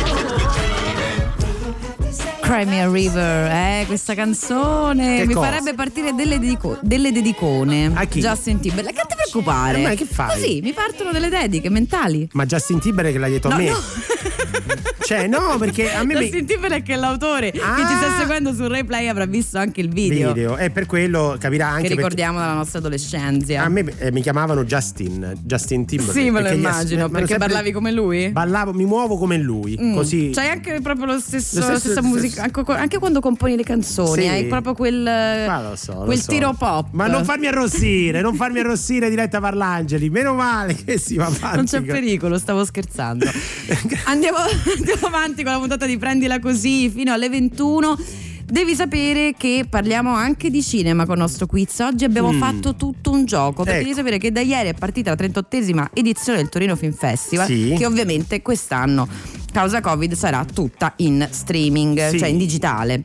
Cry Me a River, eh, questa canzone Che mi cosa? farebbe partire delle, dedico- delle dedicone. A chi? Justin Timberlake. Canta per preoccupare. Eh, ma che fai? Così mi partono delle dediche mentali. Ma Justin Timberlake l'ha detto No, a me. no. Cioè, no, perché a me mi- Justin Timberlake è l'autore che Ah. ci sta seguendo sul replay avrà visto anche il video. video. E per quello capirà anche che ricordiamo dalla nostra adolescenza. a me eh, mi chiamavano Justin, Justin Timberlake. Sì, me lo immagino, mi perché sempre- parlavi come lui. Ballavo, mi muovo come lui, Mm. così. C'hai anche proprio lo stesso, Lo stesso- la stessa lo musica, stesso- anche, anche quando componi le canzoni, Sì. hai proprio quel, Ma lo so, lo quel so. tiro pop. Ma non farmi arrossire, non farmi arrossire diretta Parlangeli. Meno male che si va avanti. Non c'è pericolo, stavo scherzando. Andiamo, andiamo avanti con la puntata di Prendila così fino alle 21. Devi sapere che parliamo anche di cinema con il nostro quiz. Oggi abbiamo Mm. fatto tutto un gioco. Perché Ecco. devi sapere che da ieri è partita la 38esima edizione del Torino Film Festival. Sì. Che ovviamente quest'anno, causa Covid, sarà tutta in streaming, Sì. cioè in digitale.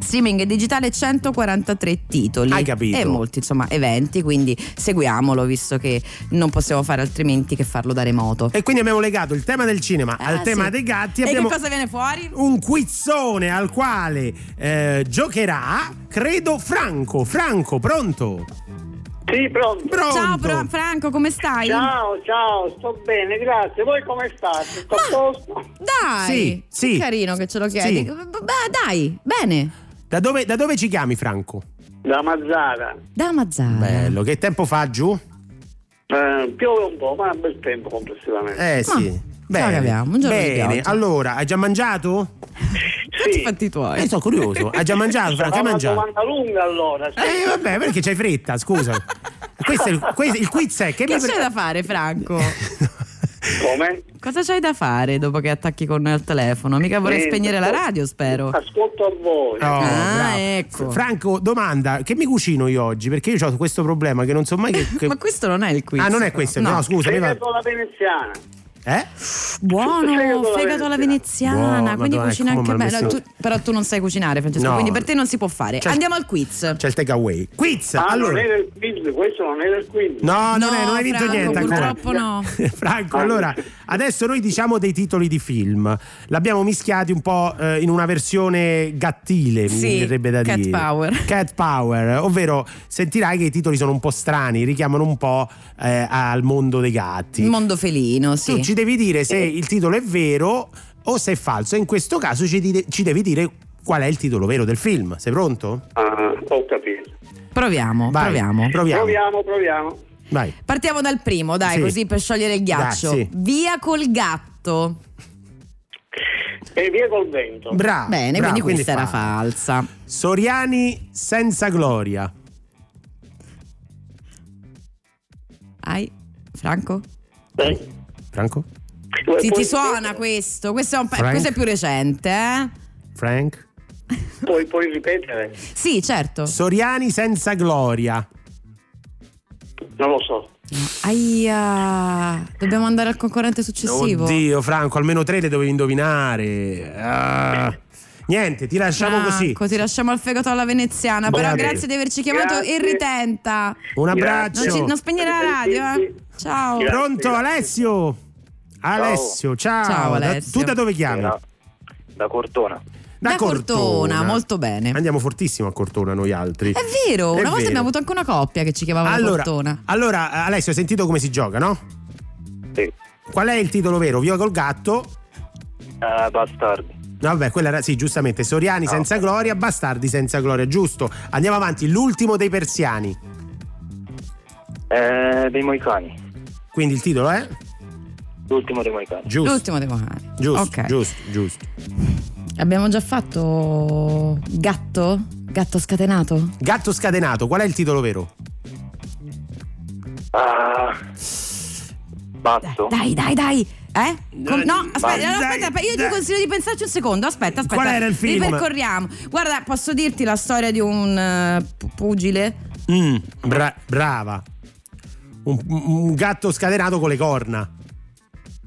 Streaming digitale 143 titoli Hai capito. e molti insomma eventi, quindi seguiamolo visto che non possiamo fare altrimenti che farlo da remoto. E quindi abbiamo legato il tema del cinema al Ah, tema sì. dei gatti. E che cosa viene fuori? un quizzone al quale eh, giocherà, credo, Franco. Franco, pronto? Sì, pronto. Pronto. Ciao Fra- Franco, come stai? Ciao, ciao, sto bene, grazie. Voi come state? Sto a posto? Dai, Sì, sì. che carino che ce lo chiedi. Sì. Beh, dai, bene. Da dove, da dove ci chiami, Franco? Da Mazzara. Da Mazzara. Bello, che tempo fa giù? Eh, piove un po', ma è bel tempo complessivamente. Eh sì. Ah, Bene. ce la caviamo, un giorno Bene, allora, hai già mangiato? Fatti i fatti tuoi. Eh, sono curioso. Hai già mangiato, Franco? Hai Sarà una mangiato? domanda lunga allora. sì. Eh, vabbè, perché c'hai fretta, scusa. Questo è il, questo- il quiz è che Che mi- c'è da fare, Franco? Come? Cosa c'hai da fare dopo che attacchi con il telefono? Mica vorrei Niente, spegnere la radio, spero. Ascolto a voi. Oh, Ah, bravo. ecco. Franco, domanda, che mi cucino io oggi? Perché io ho questo problema che non so mai che... che- Ma questo non è il quiz. Ah, non è questo, no, No. scusa. mi va- alla veneziana. Eh? Buono, Fegato alla veneziana, Buono, quindi Madonna, cucina anche bene. Tu- però tu non sai cucinare, Francesco, No. quindi per te non si può fare. C'è- Andiamo al quiz. C'è il takeaway. Quiz! Ah, allora... non era il quiz, questo non era il quiz. No, non, No, è, non hai vinto Franco, niente ancora. purtroppo no. Franco, allora, adesso noi diciamo dei titoli di film. L'abbiamo mischiati un po' eh, in una versione gattile, mi Sì, verrebbe da cat dire. power. Cat power, ovvero sentirai che i titoli sono un po' strani, richiamano un po' eh, al mondo dei gatti. Il mondo felino, sì. Tu ci devi dire se il titolo è vero o se è falso. In questo caso ci, di- ci devi dire qual è il titolo vero del film. Sei pronto? Ah, ho capito. Proviamo, Vai, proviamo. Proviamo. Proviamo, proviamo. Vai. Partiamo dal primo, dai, Sì. così per sciogliere il ghiaccio. Dai, sì. Via col gatto. E via col vento. Bravo. Bene, bravo, quindi questa era fa- falsa. Soriani senza gloria. Hai Franco? Eh? Franco? Puoi- ti suona questo? Questo è, un questo è più recente, eh? Frank? Puoi, puoi ripetere? Sì, certo. Soriani senza gloria. Non lo so. Aia, dobbiamo andare al concorrente successivo. Oddio, Franco, almeno tre le dovevi indovinare. Ah. Niente, ti lasciamo così. Franco, ti lasciamo al fegato alla veneziana. Però Grazie. grazie di averci chiamato Grazie. e ritenta. Un Non, abbraccio. ci- non spegnere la radio, eh? Ciao. Grazie. Pronto, Alessio? Alessio, ciao. Ciao, Da- Alessio. tu da dove chiami? Da, da Cortona. Da Cortona, molto bene. Andiamo fortissimo a Cortona noi altri. È vero, una È volta vero. abbiamo avuto anche una coppia che ci chiamava da Allora, Cortona. allora, Alessio, hai sentito come si gioca, no? Sì. Qual è il titolo vero? Via col gatto? Eh, bastardi. No, Vabbè, quella era sì, giustamente. Soriani senza gloria, bastardi senza gloria, giusto. Andiamo avanti. L'ultimo dei persiani. Eh, dei Moicani. Quindi il titolo è? L'ultimo dei Moicani. Giusto. L'ultimo dei Mohani. Giusto, Ok. giusto, giusto. Abbiamo già fatto gatto? Gatto scatenato? Gatto scatenato, qual è il titolo vero? Ah, Bazzo. Dai, dai, dai. Eh? Com- no, aspetta, no, aspetta, dai, io ti consiglio di pensarci un secondo. Aspetta, aspetta. Qual era il film? Ripercorriamo. Guarda, posso dirti la storia di un eh, pu- pugile? Mm, bra- brava. Un, un gatto scatenato con le corna.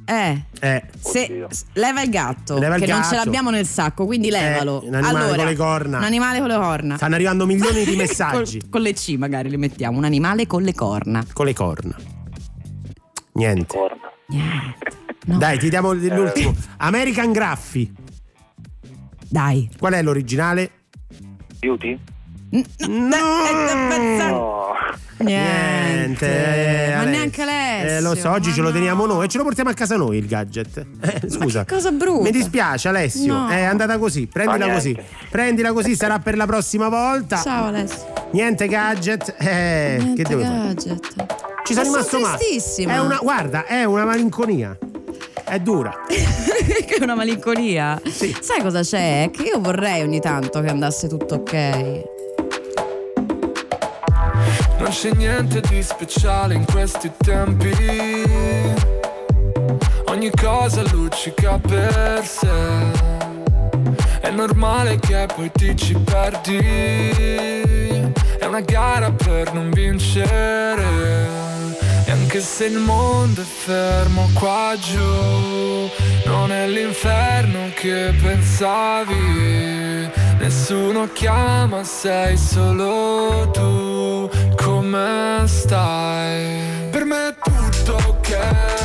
Eh. Eh. Se, leva il gatto, Leva il che non ce gatto. l'abbiamo nel sacco, quindi levalo. un animale allora, con le corna. Un animale con le corna. Stanno arrivando milioni di messaggi. Col- con le C magari li mettiamo. Un animale con le corna. Con le corna. Niente. Corna. Niente. No. Dai, ti diamo l'ultimo. American Graffi. Dai. Qual è l'originale? Beauty? No, No. eh, eh, No. Niente. Niente, Ma Alessio. neanche Alessio. Eh, lo so, oggi ce lo no. teniamo noi e ce lo portiamo a casa noi il gadget. Eh, scusa. che cosa brutta. Mi dispiace Alessio, No. è andata così, prendila così. Prendila così, sarà per la prossima volta. Ciao Alessio. Niente gadget. Eh, Niente che devo fare? gadget. Ci sono Ma rimasto male. È una, guarda, è una malinconia. È dura. che è una malinconia. Sai cosa c'è? Che io vorrei ogni tanto che andasse tutto ok. Non c'è niente di speciale in questi tempi. Ogni cosa luccica per sé. È normale che poi ti ci perdi. È una gara per non vincere. E anche se il mondo è fermo qua giù, non è l'inferno che pensavi. Nessuno chiama, sei solo tu. Come stai? Per me è tutto ok.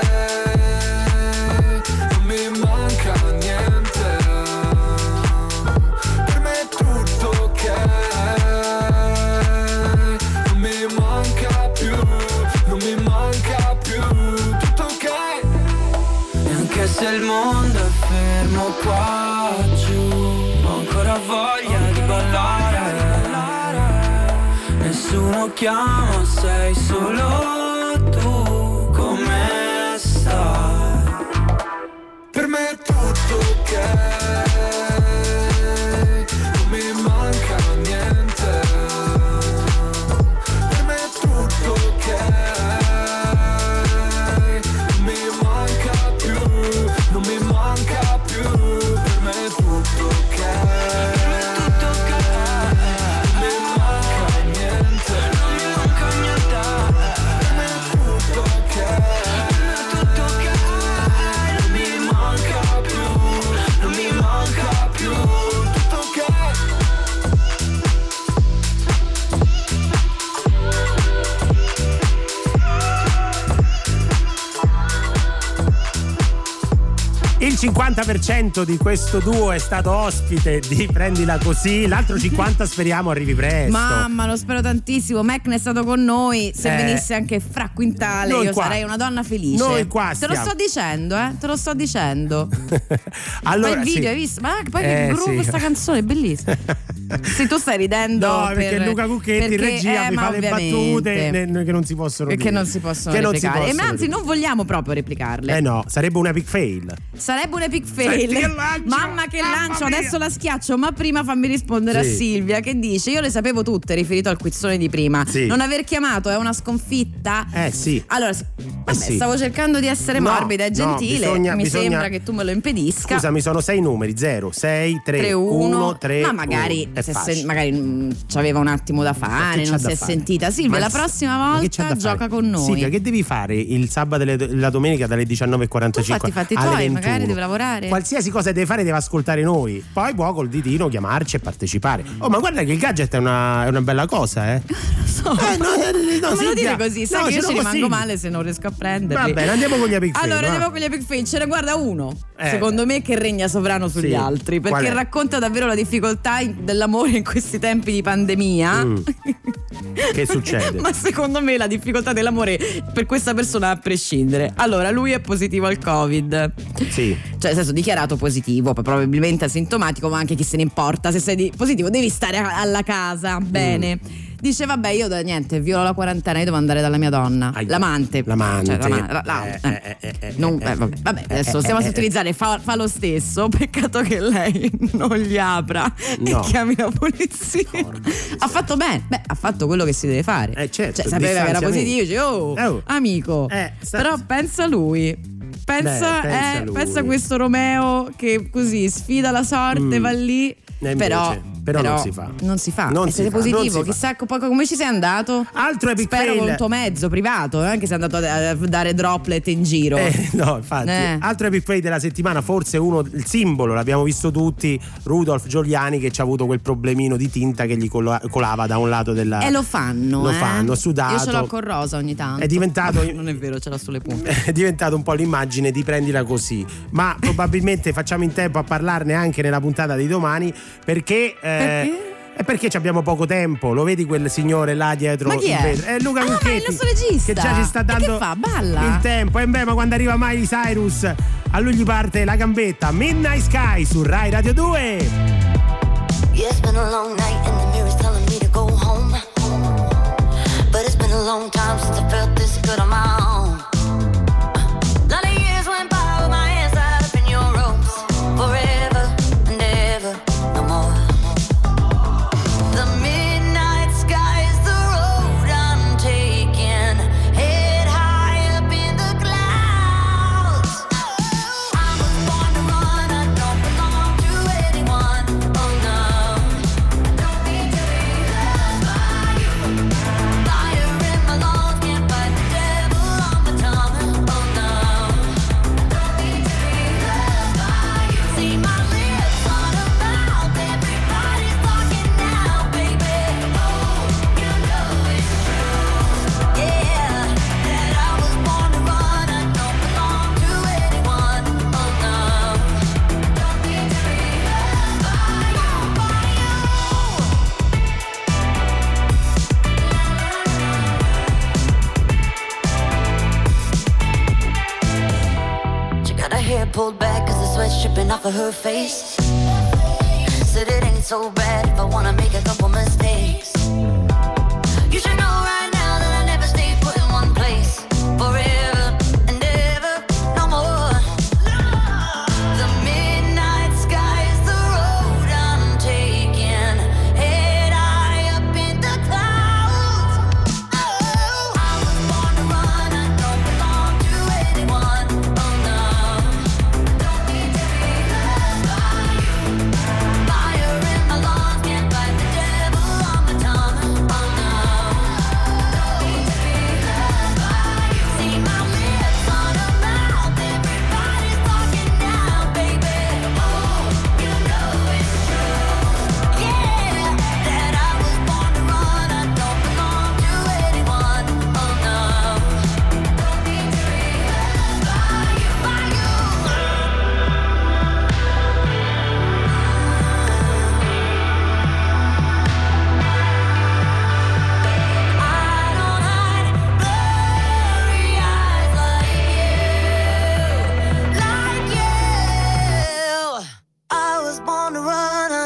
Nessuno chiama, sei solo 50% di questo duo è stato ospite di Prendila Così, l'altro 50% speriamo arrivi presto. Mamma, lo spero tantissimo. Mac ne è stato con noi. Se Eh. venisse anche Fra Quintale, io qua. sarei una donna felice. Noi qua Te lo stiamo. sto dicendo, eh? Te lo sto dicendo. allora, Poi il video, sì. hai visto? Ma poi Eh, che groove sì. questa canzone è bellissima. Se tu stai ridendo No, per- perché Luca Cucchetti in regia eh, mi fa le battute ne- che non si possono Che dire. non si possono Che non si replicare. E possono anzi, non vogliamo proprio replicarle. Eh no, sarebbe un epic fail. Sarebbe un epic Senti fail. lancio! Mamma che Mamma lancio, mia! adesso la schiaccio, ma prima fammi rispondere Sì. a Silvia che dice "Io le sapevo tutte riferito al quizzone di prima. Sì. Non aver chiamato è una sconfitta?" Eh sì. Allora, sì, vabbè, sì. stavo cercando di essere No, morbida e no, gentile. bisogna- Mi bisogna- sembra che tu me lo impedisca. Scusami, sono sei numeri: 0, 6, 3, 3 1, 1 3. ma magari, È se magari mm, c'aveva un attimo da fare non da si è fare? sentita Silvia Ma la prossima volta gioca con noi Silvia, che devi fare il sabato e la domenica dalle 19.45 Tu fatti fatti tuoi, 21? magari deve lavorare. Qualsiasi cosa deve fare deve ascoltare noi. Poi può col ditino chiamarci e partecipare. Oh, ma guarda che il gadget è una, è una bella cosa, eh. so. Eh, no, eh, no, non me lo dire così, sai No, che io ci rimango consiglio. male se non riesco a prenderli. Va bene, andiamo con gli epic Allora, andiamo con gli epic fail. Ce ne guarda uno, Eh. secondo me, che regna sovrano sugli Sì. altri. Perché racconta davvero la difficoltà in- dell'amore in questi tempi di pandemia. Mm. Che succede? Ma secondo me la difficoltà dell'amore per questa persona a prescindere. Allora, lui è positivo al Covid. Sì. Cioè, nel senso dichiarato positivo, probabilmente asintomatico, ma anche chi se ne importa. Se sei positivo, devi stare alla casa. Bene. Dice, vabbè, io da niente, violo la quarantena, io devo andare dalla mia donna. L'amante. L'amante. Cioè, l'ama- la- Eh, eh. Non- eh, vabbè, vabbè, adesso stiamo a utilizzare, fa, fa lo stesso. Peccato che lei non gli apra No. e chiami la polizia. ha fatto bene, beh, ha fatto quello che si deve fare. certo, cioè, sapeva che era positivo, dice, oh, Oh. amico. sta- Però pensa lui. Pensa, Beh, pensa eh, lui. pensa a questo Romeo che così sfida la sorte, Mm. va lì. E Però, invece, però non si fa. Non si fa. Non e si non positivo, si fa. chissà co- come ci sei andato. Altro epic Spero fail. con un tuo mezzo privato, eh, anche se è andato a dare droplet in giro. Eh, no, infatti. Eh. Altro epic play della settimana, forse uno, il simbolo, l'abbiamo visto tutti, Rudolf Giuliani che ci ha avuto quel problemino di tinta che gli cola- colava da un lato della... E lo fanno. Lo eh. fanno, sudato. Io ce l'ho con rosa ogni tanto. È diventato- Non è vero, ce l'ho sulle punte. è diventato un po' l'immagine di prendila così, ma probabilmente facciamo in tempo a parlarne anche nella puntata di domani perché... eh, È perché ci abbiamo poco tempo, lo vedi quel signore là dietro Ma chi è? vetro? È Luca Ah, Cucchetti. è il nostro regista. Che già ci sta E dando che fa? Balla? il tempo. E beh, ma quando arriva Miley Cyrus, a lui gli parte la gambetta. Midnight Sky su Rai Radio 2. Yeah, it's been a long night and the mirror's telling me to go home. But it's been a long time since I felt this good on my own.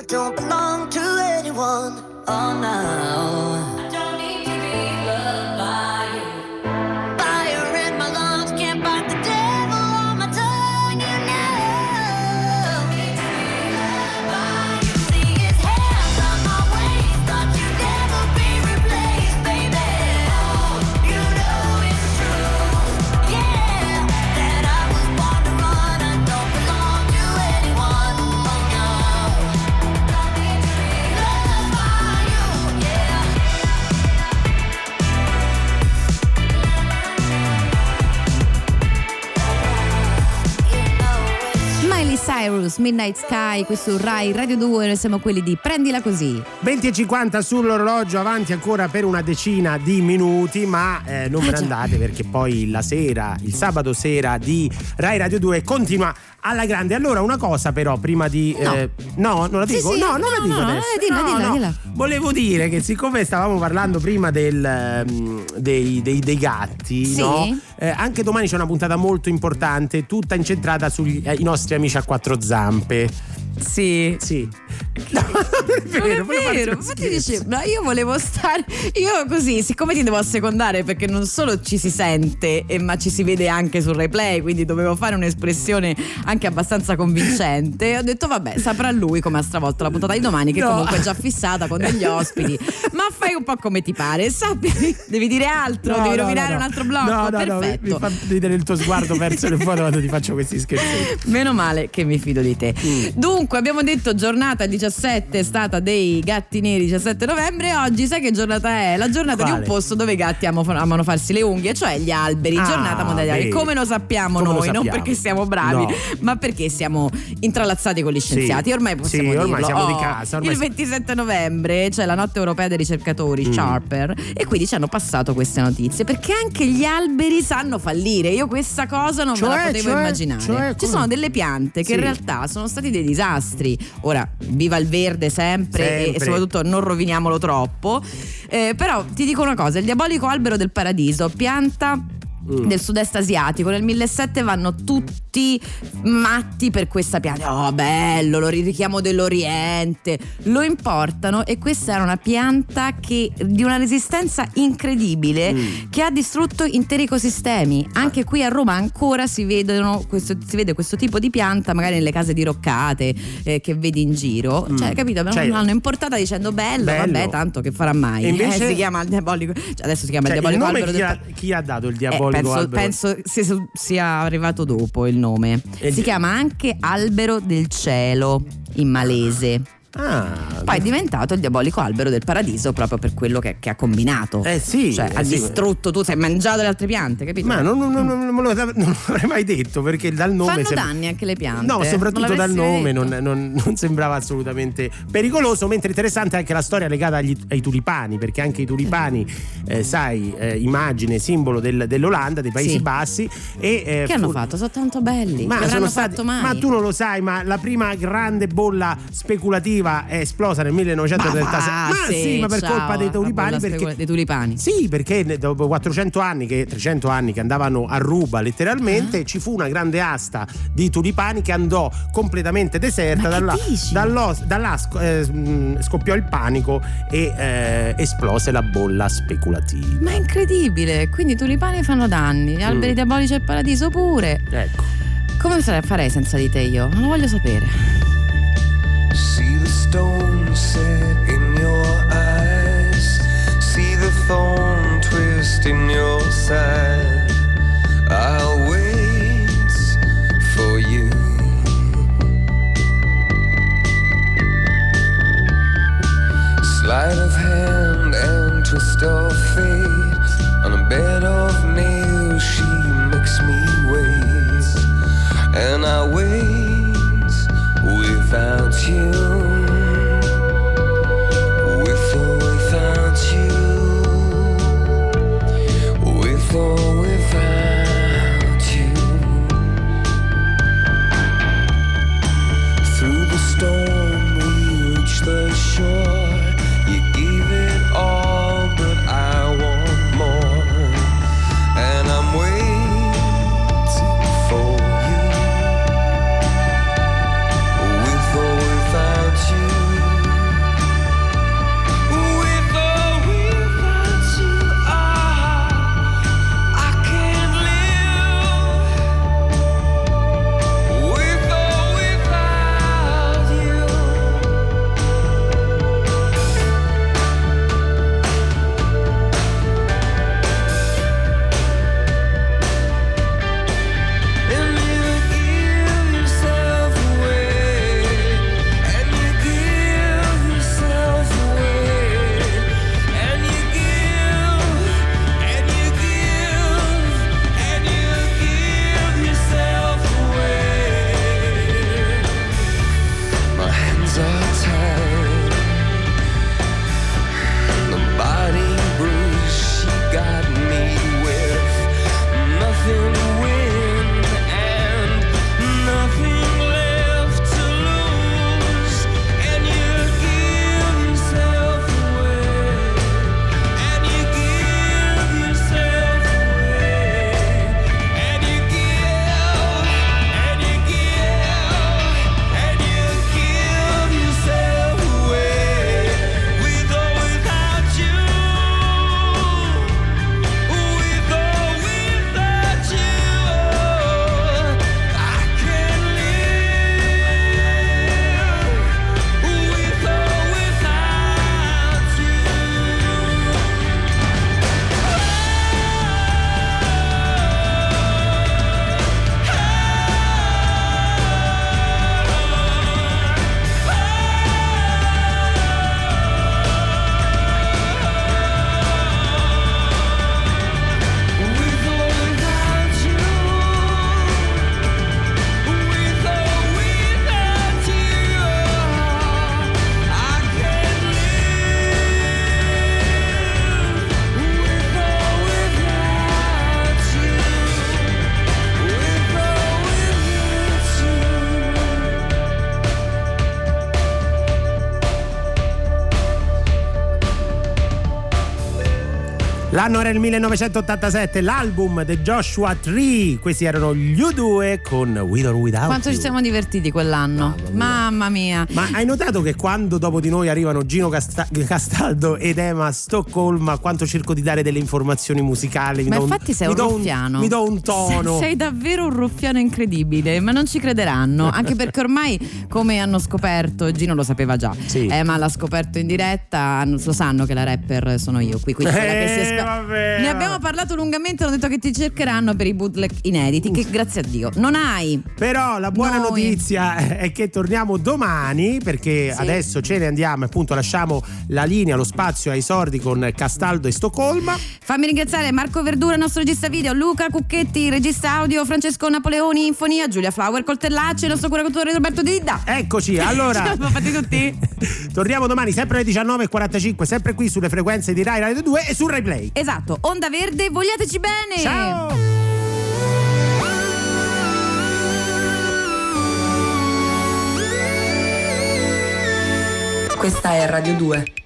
don't belong to anyone. Oh no. Cairo House, Midnight Sky, questo Rai Radio 2, noi siamo quelli di Prendila Così. 20 e 50 sull'orologio, avanti ancora per una decina di minuti, ma eh, non ve ne andate perché poi la sera, il sabato sera di Rai Radio 2 continua alla grande. Allora, una cosa però, prima di... No. eh, no non la Sì, dico? sì, no, non la no, dico no, no, adesso. eh, dilla, No, dilla, dilla. Volevo dire che siccome stavamo parlando prima del, ehm, dei, dei- dei gatti, Sì. no? Eh, anche domani c'è una puntata molto importante, tutta incentrata sui eh, nostri amici a quattro zampe zampe. Sì. Sì. No, non è vero, non è vero, infatti dice, ma io volevo stare, io così, siccome ti devo assecondare perché non solo ci si sente, eh, ma ci si vede anche sul replay, quindi dovevo fare un'espressione anche abbastanza convincente, ho detto vabbè, saprà lui come ha stravolto la puntata di domani, che No. comunque è già fissata con degli ospiti, ma fai un po' come ti pare, sappi, devi dire altro, No, devi no, rovinare un altro blocco, No, no, no, mi, perfetto. mi fa ridere il tuo sguardo perso nel foto quando ti faccio questi scherzi. Meno male che mi fido di te. Mm. Dunque, abbiamo detto giornata 17 è stata dei gatti neri 17 novembre. Oggi sai che giornata è? La giornata di Quale? un posto dove i gatti amo- amano farsi le unghie, cioè gli alberi. Ah, giornata mondiale. Come lo sappiamo Come lo noi? Non sappiamo? perché siamo bravi, No. ma perché siamo intralazzati con gli scienziati. Sì. Ormai possiamo Sì, ormai dirlo. siamo di Oh, casa, ormai il si- 27 novembre c'è la notte europea dei ricercatori, Mm. Sharper, e quindi ci hanno passato queste notizie perché anche gli alberi sanno fallire. Io questa cosa non me la Cioè, potevo cioè, immaginare. cioè, Ci sono delle piante che Sì. in realtà sono stati dei disastri. Ora, viva il verde sempre, e- Sempre. E, soprattutto non roviniamolo troppo. Eh, però ti dico una cosa: il diabolico albero del paradiso, pianta. Mm. Del sud-est asiatico nel 1700 vanno tutti matti per questa pianta. Oh, bello, lo richiamo dell'Oriente. Lo importano e questa era una pianta che, di una resistenza incredibile Mm. che ha distrutto interi ecosistemi. Anche qui a Roma ancora si, vedono questo, si vede questo tipo di pianta, magari nelle case diroccate eh, che vedi in giro. Cioè, capito? Cioè- l'hanno importata dicendo bello, Bello. vabbè, tanto che farà mai. E invece- Eh, si chiama il diabolico. Cioè, adesso si chiama Cioè, il il diabolico albero chi ha, chi ha dato il eh, diabolico penso, albero? penso sia, sia arrivato dopo il nome. E si di- chiama anche albero del cielo in malese. Ah, Poi è diventato il diabolico albero del paradiso proprio per quello che, che ha combinato. Eh sì, Cioè, eh ha sì. distrutto, tu sei mangiato le altre piante, capito? Ma non, non- non- non lo- non l'avrei mai detto perché dal nome Fanno sembra- danni anche le piante. No, soprattutto Non dal nome non, sembrava assolutamente pericoloso, mentre interessante anche la storia legata agli- ai tulipani, perché anche i tulipani, eh, sai, eh, immagine, simbolo del- dell'Olanda, dei Paesi Sì. Bassi. E, eh, Che hanno fu- fatto? Sono tanto belli. Ma, sono stati- ma tu non lo sai, ma la prima grande bolla speculativa è esplosa nel 1936. Ma, Ma sì, ma per ciao, colpa dei tulipani. Perché, dei tulipani. sì, perché dopo 400 anni, che, 300 anni che andavano a ruba letteralmente, Ah. ci fu una grande asta di tulipani che andò completamente deserta. Ma Da che là, dici? da là- da là sc- eh, mh, scoppiò il panico e eh, esplose la bolla speculativa. Ma è incredibile. Quindi i tulipani fanno danni, gli alberi Mm. diabolici del paradiso pure. Ecco. Come farei senza di te io? Non lo voglio sapere. The stone set in your eyes. See the thorn twist in your side. I'll wait for you. Sleight of hand and twist of fate. On a bed L'anno era il 1987, l'album The Joshua Tree. Questi erano gli U2 con With or Without Quanto ci You. siamo divertiti quell'anno. Mamma mia. Ma hai notato che quando dopo di noi arrivano Gino Casta- Castaldo ed Emma Stoccolma, quanto cerco di dare delle informazioni musicali? mi Ma do un- infatti sei un ruffiano. mi do un tono. Sei davvero un ruffiano incredibile, ma non ci crederanno. Anche perché ormai, come hanno scoperto, Gino lo sapeva già, Sì. eh, ma l'ha scoperto in diretta, lo sanno che la rapper sono io qui. quindi quella che si Eh, espe- vabbè. Ne abbiamo parlato lungamente, hanno detto che ti cercheranno per i bootleg inediti, che grazie a Dio non hai. Però la buona Noi. notizia è che torniamo domani perché Sì. adesso ce ne andiamo e appunto lasciamo la linea, lo spazio ai sordi con Castaldo e Stoccolma. Fammi ringraziare Marco Verdura, nostro regista video, Luca Cucchetti, regista audio, Francesco Napoleoni, Infonia, Giulia Flower, Coltellacci, il nostro curatore Roberto Didda. Eccoci, allora l'abbiamo fatti tutti. torniamo domani sempre alle 19.45, sempre qui sulle frequenze di Rai Radio 2 e su Rai Play. Esatto, Onda Verde, vogliateci bene! Ciao! Questa è Radio 2.